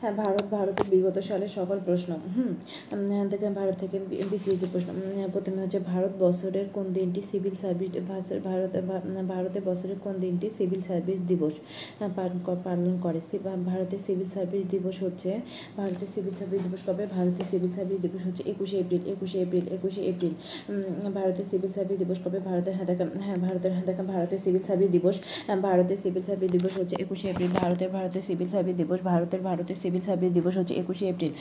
হ্যাঁ ভারত, ভারতের বিগত সালের সকল প্রশ্ন, হুম থেকে ভারত থেকে বিসিএসি প্রশ্ন প্রথমে হচ্ছে ভারত বছরের কোন দিনটি সিভিল সার্ভিস, ভারত ভা- ভারতে বছরের কোন দিনটি সিভিল সার্ভিস দিবস পালন করে? ভারতের সিভিল সার্ভিস দিবস হচ্ছে ভারতের সিভিল সার্ভিস দিবস কবে? ভারতের সিভিল সার্ভিস দিবস হচ্ছে একুশে এপ্রিল একুশে এপ্রিল একুশে এপ্রিল ভারতের সিভিল সার্ভিস দিবস কবে? ভারতের হ্যাঁ দেখা হ্যাঁ ভারতের হ্যাঁ দেখা ভারতের সিভিল সার্ভিস দিবস ভারতের সিভিল সার্ভিস দিবস হচ্ছে একুশে এপ্রিল, ভারতের ভারতের সিভিল সার্ভিস দিবস, ভারতের ভারতের সিভিল সার্ভিস দিবস হচ্ছে একুশে এপ্রিল।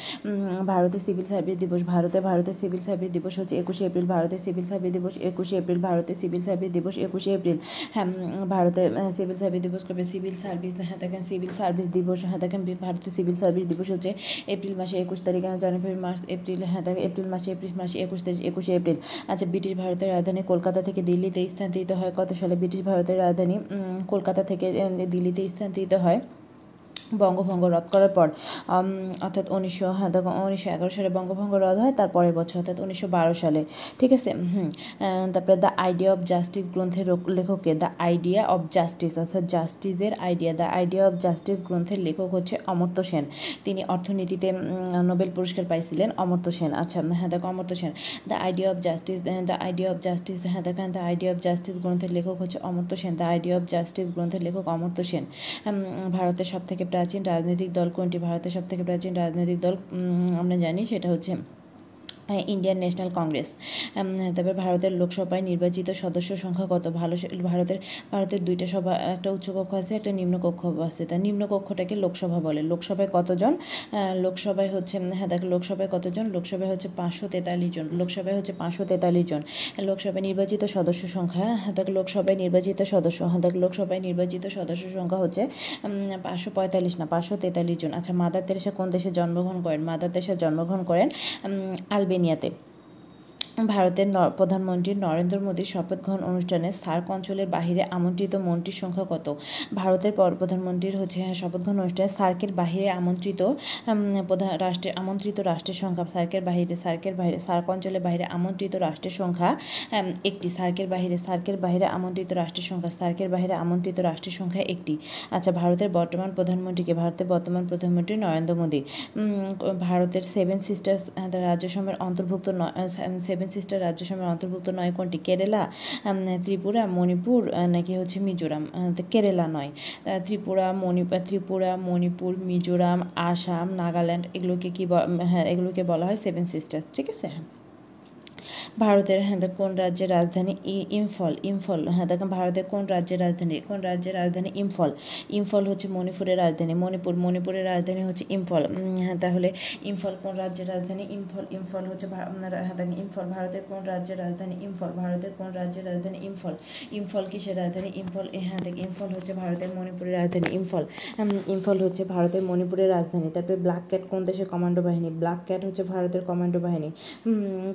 ভারতের সিভিল সার্ভিস দিবস ভারতের ভারতের সিভিল সার্ভিস দিবস হচ্ছে একুশে এপ্রিল ভারতের সিভিল সার্ভিস দিবস একুশে এপ্রিল ভারতের সিভিল সার্ভিস দিবস একুশে এপ্রিল। হ্যাঁ ভারতের সিভিল সার্ভিস দিবস কবে সিভিল সার্ভিস হ্যাঁ দেখেন সিভিল সার্ভিস দিবস হ্যাঁ দেখেন ভারতের সিভিল সার্ভিস দিবস হচ্ছে এপ্রিল মাসে একুশ তারিখ আহ, জানুয়ারি মার্চ এপ্রিল হ্যাঁ দেখেন এপ্রিল মাসে এপ্রিল মাসে একুশ তারিখ একুশে এপ্রিল। আচ্ছা ব্রিটিশ ভারতের রাজধানী কলকাতা থেকে দিল্লিতে স্থানান্তরিত হয়। কত সালে ব্রিটিশ ভারতের রাজধানী কলকাতা থেকে দিল্লিতে স্থানান্তরিত হয়? বঙ্গভঙ্গ রদ করার পর অর্থাৎ উনিশশো হ্যাঁ উনিশশো এগারো সালে বঙ্গভঙ্গ রদ হয় তার পরের বছর, অর্থাৎ উনিশশো বারো সালে, ঠিক আছে? তারপরে দ্য আইডিয়া অফ জাস্টিস গ্রন্থের লেখককে, দ্য আইডিয়া অফ জাস্টিস, অর্থাৎ জাস্টিসের idea, the idea of justice গ্রন্থের লেখক হচ্ছে অমর্ত্য সেন। তিনি অর্থনীতিতে নোবেল পুরস্কার পাইছিলেন অমর্ত্য সেন। আচ্ছা হ্যাঁ দেখো, Amartya Sen. The idea of justice the idea of justice হ্যাঁ দেখেন, দ্য আইডিয়া অফ জাস্টিস গ্রন্থের লেখক হচ্ছে Amartya Sen. The idea of justice গ্রন্থের লেখক অমর্ত্য সেন। ভারতের সব থেকে প্রাচীন রাজনৈতিক দল কোনটি? ভারতের সবথেকে প্রাচীন রাজনৈতিক দল আমরা জানি সেটা হচ্ছে ইন্ডিয়ান ন্যাশনাল কংগ্রেস তারপর ভারতের লোকসভায় নির্বাচিত সদস্য সংখ্যা কত? ভালো ভারতের ভারতের দুইটা সভা একটা উচ্চকক্ষ আছে একটা নিম্নকক্ষ আছে। তা নিম্নকক্ষটাকে লোকসভা বলে। লোকসভায় কতজন? লোকসভায় হচ্ছে হ্যাঁ দেখ লোকসভায় কতজন? লোকসভায় হচ্ছে পাঁচশো তেতাল্লিশ জন। লোকসভায় হচ্ছে পাঁচশো তেতাল্লিশ জন। লোকসভায় নির্বাচিত সদস্য সংখ্যা হ্যাঁ দেখ লোকসভায় নির্বাচিত সদস্য হ্যাঁ দেখ লোকসভায় নির্বাচিত সদস্য সংখ্যা হচ্ছে পাঁচশো পঁয়তাল্লিশ না পাঁচশো তেতাল্লিশ জন। আচ্ছা মাদার তেরেসা কোন দেশে জন্মগ্রহণ করেন? মাদার তেরেসা জন্মগ্রহণ করেন উম, Impeñate. ভারতের প্রধানমন্ত্রী নরেন্দ্র মোদীর শপথ গ্রহণ অনুষ্ঠানে সার্ক অঞ্চলের বাহিরে আমন্ত্রিত মন্ত্রীর সংখ্যা কত? ভারতের পর- প্রধানমন্ত্রীর হচ্ছে হ্যাঁ, শপথ গ্রহণ অনুষ্ঠানে সার্কের বাহিরে আমন্ত্রিত প্রধান রাষ্ট্রের আমন্ত্রিত রাষ্ট্রের সংখ্যা সার্কের বাহিরে সার্কের বাইরে সার্ক অঞ্চলের বাইরে আমন্ত্রিত রাষ্ট্রের সংখ্যা একটি সার্কের বাহিরে সার্কের বাইরে আমন্ত্রিত রাষ্ট্রের সংখ্যা সার্কের বাইরে আমন্ত্রিত রাষ্ট্রের সংখ্যা একটি। আচ্ছা ভারতের বর্তমান প্রধানমন্ত্রীকে ভারতের বর্তমান প্রধানমন্ত্রী নরেন্দ্র মোদী ভারতের সেভেন সিস্টার্স রাজ্যসভার অন্তর্ভুক্ত সেভেন সিস্টার রাজ্যসভার অন্তর্ভুক্ত নয় কোনটি, কেরালা ত্রিপুরা, মণিপুর নাকি হচ্ছে মিজোরাম? কেরালা নয়। ত্রিপুরা মণিপুর ত্রিপুরা, মণিপুর, মিজোরাম, আসাম, নাগাল্যান্ড, এগুলোকে কি হ্যাঁ এগুলোকে বলা হয় সেভেন সিস্টার ঠিক আছে? হ্যাঁ ভারতের হ্যাঁ কোন রাজ্যের রাজধানী ইম্ফল ইম্ফল হ্যাঁ দেখেন ভারতের কোন রাজ্যের রাজধানী, কোন রাজ্যের রাজধানী ইম্ফল? ইম্ফল হচ্ছে মণিপুরের রাজধানী, মণিপুর, মণিপুরের রাজধানী হচ্ছে ইম্ফল হ্যাঁ তাহলে ইম্ফল কোন রাজ্যের রাজধানী ইম্ফল ইম্ফল হচ্ছে হ্যাঁ ইম্ফল, ভারতের কোন রাজ্যের রাজধানী ইম্ফল, ভারতের কোন রাজ্যের রাজধানী ইম্ফল? ইম্ফল কিসের রাজধানী? ইম্ফল হ্যাঁ দেখ, ইম্ফল হচ্ছে ভারতের, মণিপুরের রাজধানী ইম্ফল ইম্ফল হচ্ছে ভারতের, মণিপুরের রাজধানী, তারপরে ব্ল্যাক ক্যাট কোন দেশের কমান্ডো বাহিনী? ব্ল্যাক ক্যাট হচ্ছে ভারতের কমান্ডো বাহিনী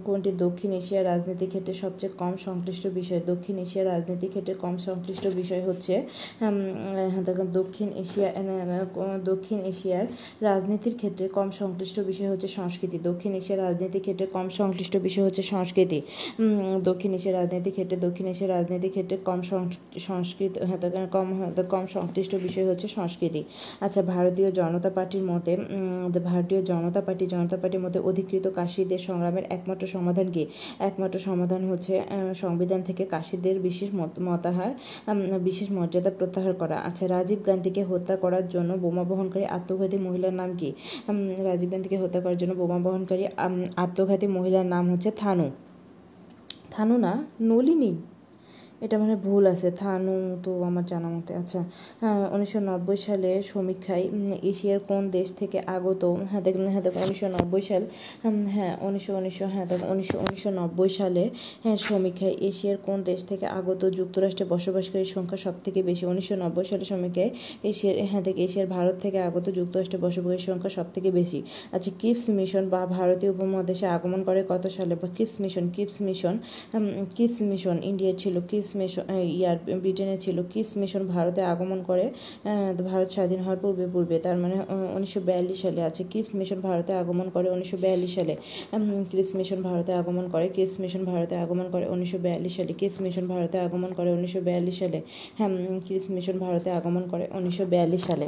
কোনটি দক্ষিণ এশিয়ার রাজনীতি ক্ষেত্রে সবচেয়ে কম সংশ্লিষ্ট বিষয়। দক্ষিণ এশিয়ার রাজনীতি ক্ষেত্রে কম সংশ্লিষ্ট বিষয় হচ্ছে দেখুন দক্ষিণ এশিয়া দক্ষিণ এশিয়ার রাজনীতির ক্ষেত্রে কম সংশ্লিষ্ট বিষয় হচ্ছে সংস্কৃতি। দক্ষিণ এশিয়ার রাজনীতির ক্ষেত্রে কম সংশ্লিষ্ট বিষয় হচ্ছে সংস্কৃতি। দক্ষিণ এশিয়ার রাজনীতির ক্ষেত্রে দক্ষিণ এশিয়ার রাজনীতির ক্ষেত্রে কম সংস্কৃত হ্যাঁ, কম হ্যাঁ, কম সংশ্লিষ্ট বিষয় হচ্ছে সংস্কৃতি। আচ্ছা ভারতীয় জনতা পার্টির মতে ভারতীয় জনতা পার্টি জনতা পার্টির মতে অধিকৃত কাশীদের সংগ্রামের একমাত্র সমাধান কি? একমাত্র সমাধান হচ্ছে সংবিধান থেকে কাশীদের বিশেষ মত- মতাহার বিশেষ মর্যাদা প্রত্যাহার করা। আচ্ছা রাজীব গান্ধীকে হত্যা করার জন্য বোমা বহনকারী আত্মঘাতী মহিলার নাম কি? রাজীব গান্ধীকে হত্যা করার জন্য বোমা বহনকারী আত্মঘাতী মহিলার নাম হচ্ছে থানু। থানু না, নলিনী? এটা মানে ভুল আছে, থানু তো আমার জানা মতে। আচ্ছা উনিশশো নব্বই সালে সমীক্ষায় এশিয়ার কোন দেশ থেকে আগত হ্যাঁ দেখুন হ্যাঁ দেখুন, উনিশশো নব্বই সাল হ্যাঁ উনিশশো উনিশশো হ্যাঁ দেখুন, উনিশশো উনিশশো নব্বই সালে হ্যাঁ সমীক্ষায় এশিয়ার কোন দেশ থেকে আগত যুক্তরাষ্ট্রে বসবাসকারীর সংখ্যা সব থেকে বেশি? উনিশশো নব্বই সালে সমীক্ষায় এশিয়ার হ্যাঁ দেখ, এশিয়ার ভারত থেকে আগত যুক্তরাষ্ট্রে বসবাসকারীর সংখ্যা সব থেকে বেশি। আচ্ছা কিপস মিশন বা ভারতীয় উপমহাদেশে আগমন করে কত সালে? বা Cripps mission Cripps mission Cripps mission, ইন্ডিয়ার ছিল, কিপস মিশন ইয়ার, ব্রিটেনে ছিল। কিপস মিশন ভারতে আগমন করে ভারত স্বাধীন হওয়ার পূর্বে পূর্বে, তার মানে উনিশশো বিয়াল্লিশ সালে আছে। কিপস মিশন ভারতে আগমন করে উনিশশো বিয়াল্লিশ সালে। কিপস মিশন ভারতে আগমন করে, কিপস মিশন ভারতে আগমন করে উনিশশো বিয়াল্লিশ সালে। কিপস মিশন ভারতে আগমন করে উনিশশো বিয়াল্লিশ সালে। হ্যাঁ কিপস মিশন ভারতে আগমন করে উনিশশো বিয়াল্লিশ সালে।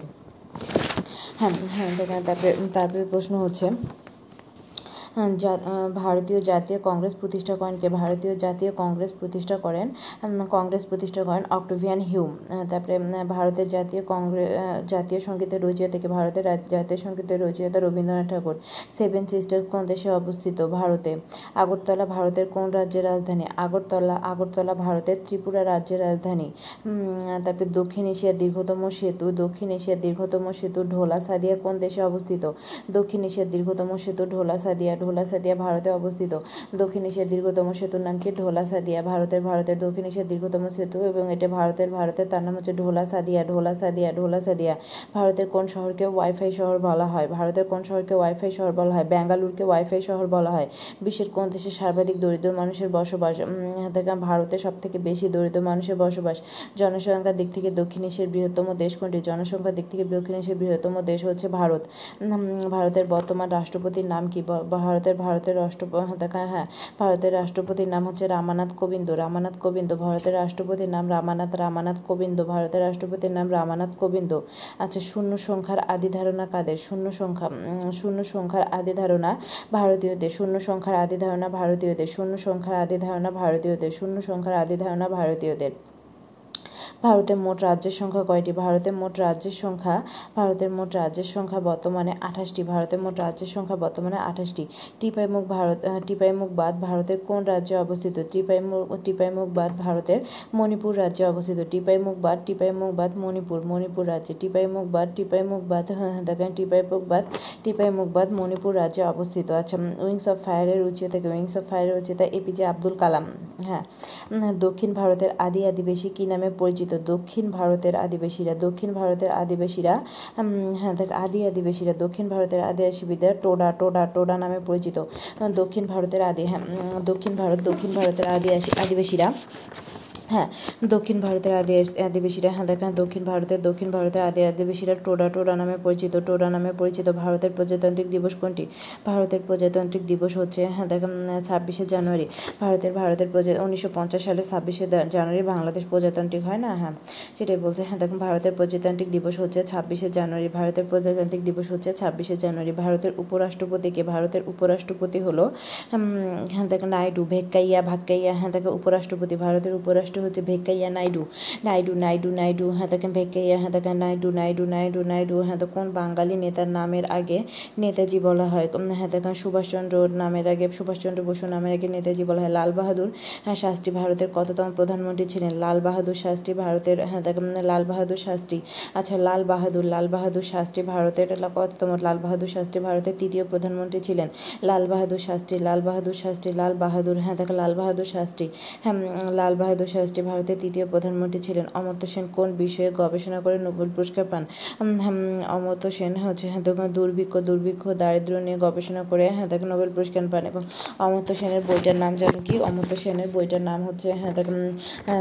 হ্যাঁ হ্যাঁ তারপরে তারপরে প্রশ্ন হচ্ছে ভারতীয় জাতীয় কংগ্রেস প্রতিষ্ঠা করেন কে? ভারতীয় জাতীয় কংগ্রেস প্রতিষ্ঠা করেন কংগ্রেস প্রতিষ্ঠা করেন অক্টোভিয়ান হিউম। তারপরে ভারতের জাতীয় কংগ্রেস জাতীয় সঙ্গীতের রচয়িতা থেকে ভারতের জাতীয় সঙ্গীতের রচয়িতা রবীন্দ্রনাথ ঠাকুর। সেভেন সিস্টার কোন দেশে অবস্থিত? ভারতে। আগরতলা, ভারতের কোন রাজ্যের রাজধানী? আগরতলা আগরতলা, ভারতের ত্রিপুরা রাজ্যের রাজধানী। তারপরে দক্ষিণ এশিয়ার দীর্ঘতম সেতু, দক্ষিণ এশিয়ার দীর্ঘতম সেতু ঢোলা সাদিয়া কোন দেশে অবস্থিত? দক্ষিণ এশিয়ার দীর্ঘতম সেতু ঢোলা সাদিয়া ঢোলা সাদিয়া ভারতে অবস্থিত। দক্ষিণ এশিয়ার দীর্ঘতম সেতুর নাম কি? ঢোলা সাদিয়া ভারতের ভারতের দক্ষিণ এশিয়ার দীর্ঘতম সেতু এবং এটা ভারতের ভারতের তার নাম হচ্ছে ঢোলা সাদিয়া ঢোলা সাদিয়া ঢোলা সাদিয়া ভারতের কোন শহরকে ওয়াইফাই শহর বলা হয়? ভারতের কোন শহরকে ওয়াইফাই শহর বলা হয়? ব্যাঙ্গালুরকে ওয়াইফাই শহর বলা হয়? বিশ্বের কোন দেশে সর্বাধিক দরিদ্র মানুষের বসবাস? ভারতে সব থেকে বেশি দরিদ্র মানুষের বসবাস। জনসংখ্যার দিক থেকে দক্ষিণ এশিয়ার বৃহত্তম দেশ কোনটি? জনসংখ্যার দিক থেকে দক্ষিণ এশিয়ার বৃহত্তম দেশ হচ্ছে ভারত। ভারতের বর্তমান রাষ্ট্রপতির নাম কি? ভারতের ভারতের রাষ্ট্রপতি হ্যাঁ ভারতের রাষ্ট্রপতির নাম হচ্ছে রামানাথ কোবিন্দ রামানাথ কোবিন্দ, ভারতের রাষ্ট্রপতির নাম রামানাথ রামানাথ কোবিন্দ, ভারতের রাষ্ট্রপতির নাম রামানাথ কোবিন্দ। আচ্ছা শূন্য সংখ্যার আদি ধারণা কাদের? শূন্য সংখ্যা শূন্য সংখ্যার আদি ধারণা ভারতীয়দের, শূন্য সংখ্যার আদি ধারণা ভারতীয়দের, শূন্য সংখ্যার আদি ধারণা ভারতীয়দের, শূন্য সংখ্যার আদি ধারণা ভারতীয়দের। ভারতের মোট রাজ্যের সংখ্যা কয়টি? ভারতের মোট রাজ্যের সংখ্যা, ভারতের মোট রাজ্যের সংখ্যা বর্তমানে আঠাশটি। ভারতের মোট রাজ্যের সংখ্যা বর্তমানে আঠাশটি। টিপাইমুখ ভারত টিপাইমুখ বাদ ভারতের কোন রাজ্যে অবস্থিত? টিপাইমুখ টিপাইমুখ বাদ ভারতের মণিপুর রাজ্যে অবস্থিত। টিপাইমুখ বাদ টিপাইমুখ বাদ মণিপুর। মণিপুর রাজ্যে টিপাইমুখ বাদ টিপাইমুখ বাদ দেখেন টিপাইমুখ বাদ টিপাইমুখ বাদ মণিপুর রাজ্যে অবস্থিত। আচ্ছা উইংস অফ ফায়ারের উচ্চতা উইংস অফ ফায়ারের উচ্চতা এপিজে আব্দুল কালাম। হ্যাঁ দক্ষিণ ভারতের আদি আদিবাসী কী নামে পরিচিত? দক্ষিণ ভারতের আদিবাসীরা, দক্ষিণ ভারতের আদিবাসীরা হ্যাঁ আদি আদিবাসীরা, দক্ষিণ ভারতের আদিবাসীবিদ্যা টোডা টোডা টোডা নামে পরিচিত। দক্ষিণ ভারতের আদি হ্যাঁ দক্ষিণ ভারত, দক্ষিণ ভারতের আদিবাসী, আদিবাসীরা হ্যাঁ দক্ষিণ ভারতের আদি, আদিবাসীরা হ্যাঁ দেখেন, দক্ষিণ ভারতের দক্ষিণ ভারতের আদি আদিবাসীরা টোডা টোডা নামে পরিচিত, টোডা নামে পরিচিত ভারতের প্রজাতান্ত্রিক দিবস কোনটি? ভারতের প্রজাতান্ত্রিক দিবস হচ্ছে হ্যাঁ দেখেন, ছাব্বিশে জানুয়ারি। ভারতের ভারতের প্রজা, উনিশশো পঞ্চাশ সালে ছাব্বিশে জানুয়ারি বাংলাদেশ প্রজাতান্ত্রিক হয় না? হ্যাঁ সেটাই বলছে হ্যাঁ দেখুন, ভারতের প্রজাতান্ত্রিক দিবস হচ্ছে ছাব্বিশে জানুয়ারি, ভারতের প্রজাতান্ত্রিক দিবস হচ্ছে ছাব্বিশে জানুয়ারি। ভারতের উপরাষ্ট্রপতিকে ভারতের উপরাষ্ট্রপতি হলো হ্যাঁ দেখেন, নাইডু ভেক্কাইয়া ভাক্কাইয়া হ্যাঁ দেখেন, উপরাষ্ট্রপতি, ভারতের উপরাষ্ট্র হচ্ছে ভেক্কাইয়া নাইডু নাইডু নাইডু নাইডু হ্যাঁ দেখেন ভেক্কাইয়া হ্যাঁ দেখেন নাইডু নাইডু নাইডু নাইডু হ্যাঁ তো কোন বাঙালি নেতার নামের আগে নেতাজি বলা হয়? দেখেন সুভাষচন্দ্র নামের আগে, সুভাষচন্দ্র বসু নামের আগে নেতাজি বলা হয়? লাল বাহাদুর শাস্ত্রী ভারতের কততম প্রধানমন্ত্রী ছিলেন? লাল বাহাদুর শাস্ত্রী ভারতের হ্যাঁ লাল বাহাদুর শাস্ত্রী আচ্ছা লাল বাহাদুর লাল বাহাদুর শাস্ত্রী ভারতের কততম? লাল বাহাদুর শাস্ত্রী ভারতের তৃতীয় প্রধানমন্ত্রী ছিলেন। লাল বাহাদুর শাস্ত্রী, লাল বাহাদুর শাস্ত্রী, লাল বাহাদুর হ্যাঁ লাল বাহাদুর শাস্ত্রী হ্যাঁ লাল বাহাদুর শাস্ত্রী ভারতের তৃতীয় প্রধানমন্ত্রী ছিলেন। অমর্ত্য সেন কোন বিষয়ে গবেষণা করে নোবেল পুরস্কার পান? অমর্ত্য সেন হচ্ছে দুর্ভিক্ষ দুর্ভিক্ষ, দারিদ্র নিয়ে গবেষণা করে হ্যাঁ দেখুন নোবেল পুরস্কার পান এবং অমর্ত্য সেনের বইটার নাম জানো কি? অমর্ত্য সেনের বইটার নাম হচ্ছে হ্যাঁ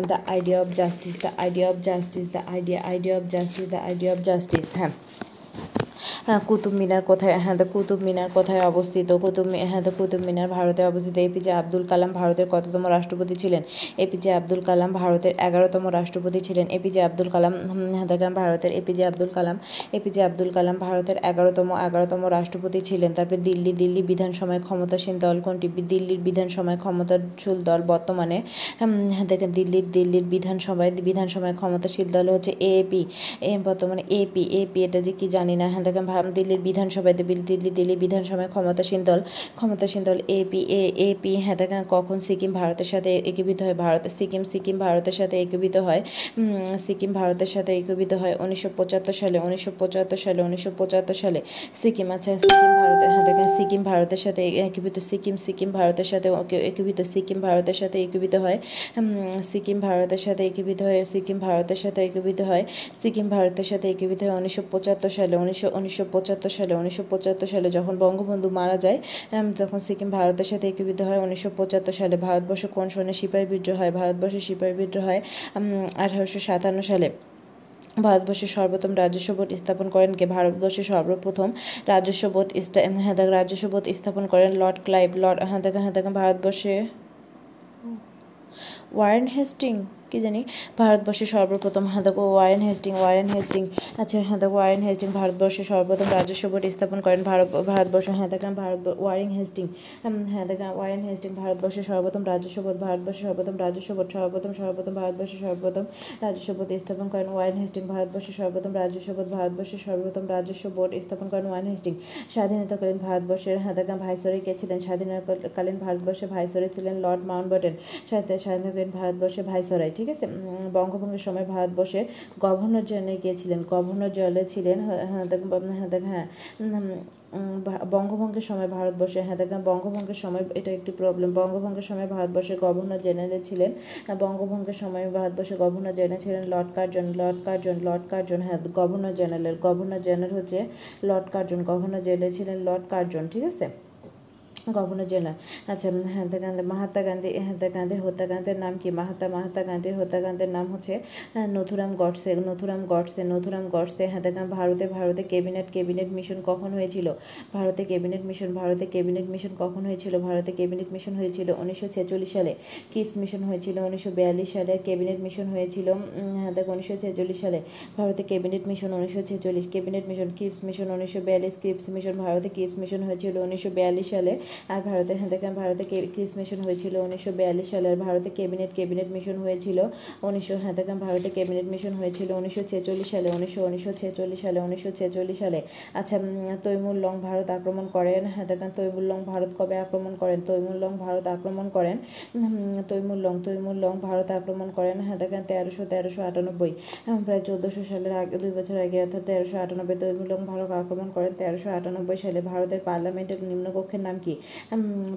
the idea of justice the idea of justice the idea idea of justice the idea of justice হ্যাঁ। কুতুব মিনার কোথায় হ্যাঁ তো কুতুব মিনার কোথায় অবস্থিত? কুতুব হ্যাঁ তো কুতুব মিনার ভারতে অবস্থিত। এপিজে আব্দুল কালাম ভারতের কততম রাষ্ট্রপতি ছিলেন? এপিজে আব্দুল কালাম ভারতের এগারোতম রাষ্ট্রপতি ছিলেন। এপিজে আব্দুল কালাম হ্যাঁ দেখেন ভারতের এপিজে আব্দুল কালাম এপিজে আব্দুল কালাম ভারতের এগারোতম এগারোতম রাষ্ট্রপতি ছিলেন। তারপরে দিল্লি দিল্লি বিধানসভায় ক্ষমতাসীন দল কোনটি? দিল্লির বিধানসভায় ক্ষমতাশীল দল বর্তমানে হ্যাঁ দেখেন দিল্লির দিল্লির বিধানসভায় বিধানসভায় ক্ষমতাশীল দল হচ্ছে এপি বর্তমানে এপি এপি এটা যে কি জানি না হ্যাঁ দেখেন দিল্লির বিধানসভায় দিল্লি দিল্লি বিধানসভায় ক্ষমতাসীন দল ক্ষমতাসীন দল এপি এ এপি হ্যাঁ কখন সিকিম ভারতের সাথে একীভূত হয়? ভারত, সিকিম সিকিম ভারতের সাথে একীভূত হয় সিকিম ভারতের সাথে একীভূত হয় উনিশশো পঁচাত্তর সালে, উনিশশো পঁচাত্তর সালে, উনিশশো পঁচাত্তর সালে। সিকিম আচ্ছা সিকিম ভারতের হ্যাঁ দেখেন সিকিম ভারতের সাথে একীভূত, সিকিম সিকিম ভারতের সাথে একীভূত, সিকিম ভারতের সাথে একীভূত হয় সিকিম ভারতের সাথে একীভূত হয়, সিকিম ভারতের সাথে একীভূত হয়, সিকিম ভারতের সাথে একীভূত হয় উনিশশো পঁচাত্তর সালে, উনিশশো উনিশশো পঁচাত্তর সালে, উনিশশো পঁচাত্তর সালে যখন বঙ্গবন্ধু মারা যায় তখন সিকিম ভারতের সাথে একীভূত হয়। উনিশশো পঁচাত্তর সালে ভারতবর্ষ কোন সনে সিপাহী বিদ্রোহ হয়? ভারতবর্ষে সিপাহী বিদ্রোহ হয় আঠারোশো সাতান্ন সালে। ভারতবর্ষের সর্বপ্রথম রাজস্ব বোর্ড স্থাপন করেন কে? ভারতবর্ষের সর্বপ্রথম রাজস্ব বোর্ড হ্যাঁ রাজস্ব বোর্ড স্থাপন করেন লর্ড ক্লাইভ, লর্ড হ্যাঁ হ্যাঁ ভারতবর্ষে। ওয়ারেন হেস্টিং কি জানি ভারতবর্ষে সর্বপ্রথম হ্যাঁ দেখো ওয়ারেন হেস্টিং ওয়ারেন হেস্টিং আচ্ছা হ্যাঁ দেখো ওয়ারেন হেস্টিং ভারতবর্ষে সর্বপ্রথম রাজস্ব বোর্ড স্থাপন করেন ভারত, ভারতবর্ষ হ্যাঁ ভারত ওয়ারিং হেস্টিং হ্যাঁ ওয়ারেন হেস্টিং ভারতবর্ষে সর্বপ্রথম রাজস্ব বোর্ড ভারতবর্ষে সর্বপ্রথম রাজস্ব বোর্ড, সর্বপ্রথম সর্বপ্রথম ভারতবর্ষে সর্বপ্রথম রাজস্ব বোর্ড স্থাপন করেন ওয়ারেন হেস্টিং ভারতবর্ষে সর্বপ্রথম রাজস্ব বোর্ড, ভারতবর্ষের সর্বপ্রথম রাজস্ব বোর্ড স্থাপন করেন ওয়ারেন হেস্টিং, স্বাধীনতাকালীন ভারতবর্ষের হ্যাঁ দেখেন ভাইসরয় কে ছিলেন, স্বাধীনতাকালীন ভারতবর্ষে ভাইসরয় ছিলেন লর্ড মাউন্ট বটেন স্বাধীনতাকালীন ভারতবর্ষে ভাইসরয়, ঠিক আছে? বঙ্গভঙ্গের সময় ভারতবর্ষে গভর্নর জেনারেল গিয়েছিলেন। গভর্নর জেনারেল ছিলেন হ্যাঁ হ্যাঁ হ্যাঁ বঙ্গভঙ্গের সময় ভারতবর্ষে হ্যাঁ দেখেন বঙ্গভঙ্গের সময় এটা একটি প্রবলেম বঙ্গভঙ্গের সময় ভারতবর্ষের গভর্নর জেনারেল ছিলেন বঙ্গভঙ্গের সময় ভারতবর্ষের গভর্নর জেনারেল ছিলেন Lord Curzon Lord Curzon Lord Curzon হ্যাঁ গভর্নর জেনারেল গভর্নর জেনারেল হচ্ছে লর্ড কার্জন, গভর্নর জেনারেল ছিলেন লর্ড কার্জন, ঠিক আছে? গভর্নর জেনারেল আচ্ছা মহাত্মা গান্ধী হাতে গান্ধীর হত্যাকাণ্ডের নাম কি? মাহাত্মা, মহাত্মা গান্ধীর হত্যাকাণ্ডের নাম হচ্ছে নথুরাম গডসে নথুরাম গডসে নথুরাম গডসে হাতে ভারতে ভারতে ক্যাবিনেট ক্যাবিনেট মিশন কখন হয়েছিল? ভারতে ক্যাবিনেট মিশন, ভারতে ক্যাবিনেট মিশন কখন হয়েছিল? ভারতে ক্যাবিনেট মিশন হয়েছিল উনিশশো ছেচল্লিশ সালে। কিপস মিশন হয়েছিল উনিশশো বিয়াল্লিশ সালে। ক্যাবিনেট মিশন হয়েছিল হাতে উনিশশো ছেচল্লিশ সালে। ভারতে ক্যাবিনেট মিশন উনিশশো ছেচল্লিশ, ক্যাবিনেট মিশন, কিপস মিশন উনিশশো বিয়াল্লিশ, কিপস মিশন, ভারতে কিপস মিশন হয়েছিল উনিশশো বিয়াল্লিশ সালে। আর ভারতে হ্যাঁ দেখেন ভারতে ক্রিস মিশন হয়েছিল উনিশশো বিয়াল্লিশ সালে, আর ভারতে ক্যাবিনেট ক্যাবিনেট মিশন হয়েছিল উনিশশো হ্যাঁ দেখেন ভারতে ক্যাবিনেট মিশন হয়েছিল উনিশশো ছেচল্লিশ সালে, উনিশশো উনিশশো ছেচল্লিশ সালে, উনিশশো ছেচল্লিশ সালে। আচ্ছা তৈমুর লং ভারত আক্রমণ করেন হ্যাঁ দেখেন তৈমুর লং ভারত কবে আক্রমণ করেন? তৈমুর লং ভারত আক্রমণ করেন Timur Lang Timur Lang Bharat আক্রমণ করেন হ্যাঁ দেখেন তেরোশো তেরোশো আটানব্বই। প্রায় চোদ্দোশো সালের আগে, দুই বছর আগে, অর্থাৎ তেরোশো আটানব্বই তৈমুর লং ভারত আক্রমণ করেন, তেরোশো আটানব্বই সালে ভারতের পার্লামেন্টের নিম্নকক্ষের নাম কি?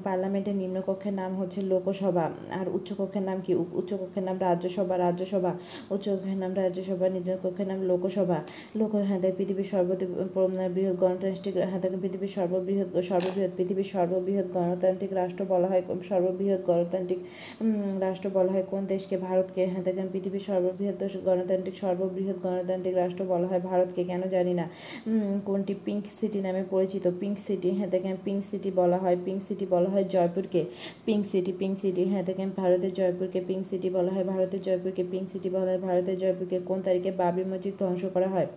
পার্লামেন্টের নিম্নকক্ষের নাম হচ্ছে লোকসভা। আর উচ্চকক্ষের নাম কি? উচ্চকক্ষের নাম রাজ্যসভা রাজ্যসভা। উচ্চকক্ষের নাম রাজ্যসভা, নিম্নকক্ষের নাম লোকসভা। লোক হ্যাঁ পৃথিবীর সর্ববৃহৎ গণতান্ত্রিক হ্যাঁ পৃথিবীর সর্ববৃহৎ সর্ববৃহৎ পৃথিবীর সর্ববৃহৎ গণতান্ত্রিক রাষ্ট্র বলা হয়। সর্ববৃহৎ গণতান্ত্রিক রাষ্ট্র বলা হয়। কোন দেশকে? ভারতকে। হ্যাঁ দেখেন পৃথিবীর সর্ববৃহৎ গণতান্ত্রিক সর্ববৃহৎ গণতান্ত্রিক রাষ্ট্র বলা হয় ভারতকে। কেন জানি না। কোনটি? পিঙ্ক সিটি নামে পরিচিত। পিঙ্ক সিটি হ্যাঁ পিঙ্ক সিটি বলা হয়। পিঙ্ক সিটি বলা হয়, জয়পুরকে পিঙ্ক সিটি পিঙ্ক সিটি হ্যাঁ দেখেন ভারতের জয়পুরকে পিঙ্ক সিটি বলা হয়, ভারতের জয়পুরকে পিঙ্ক সিটি বলা হয়, ভারতের জয়পুরকে কোন তারিখে বাবরি মসজিদ ধ্বংস করা হয়?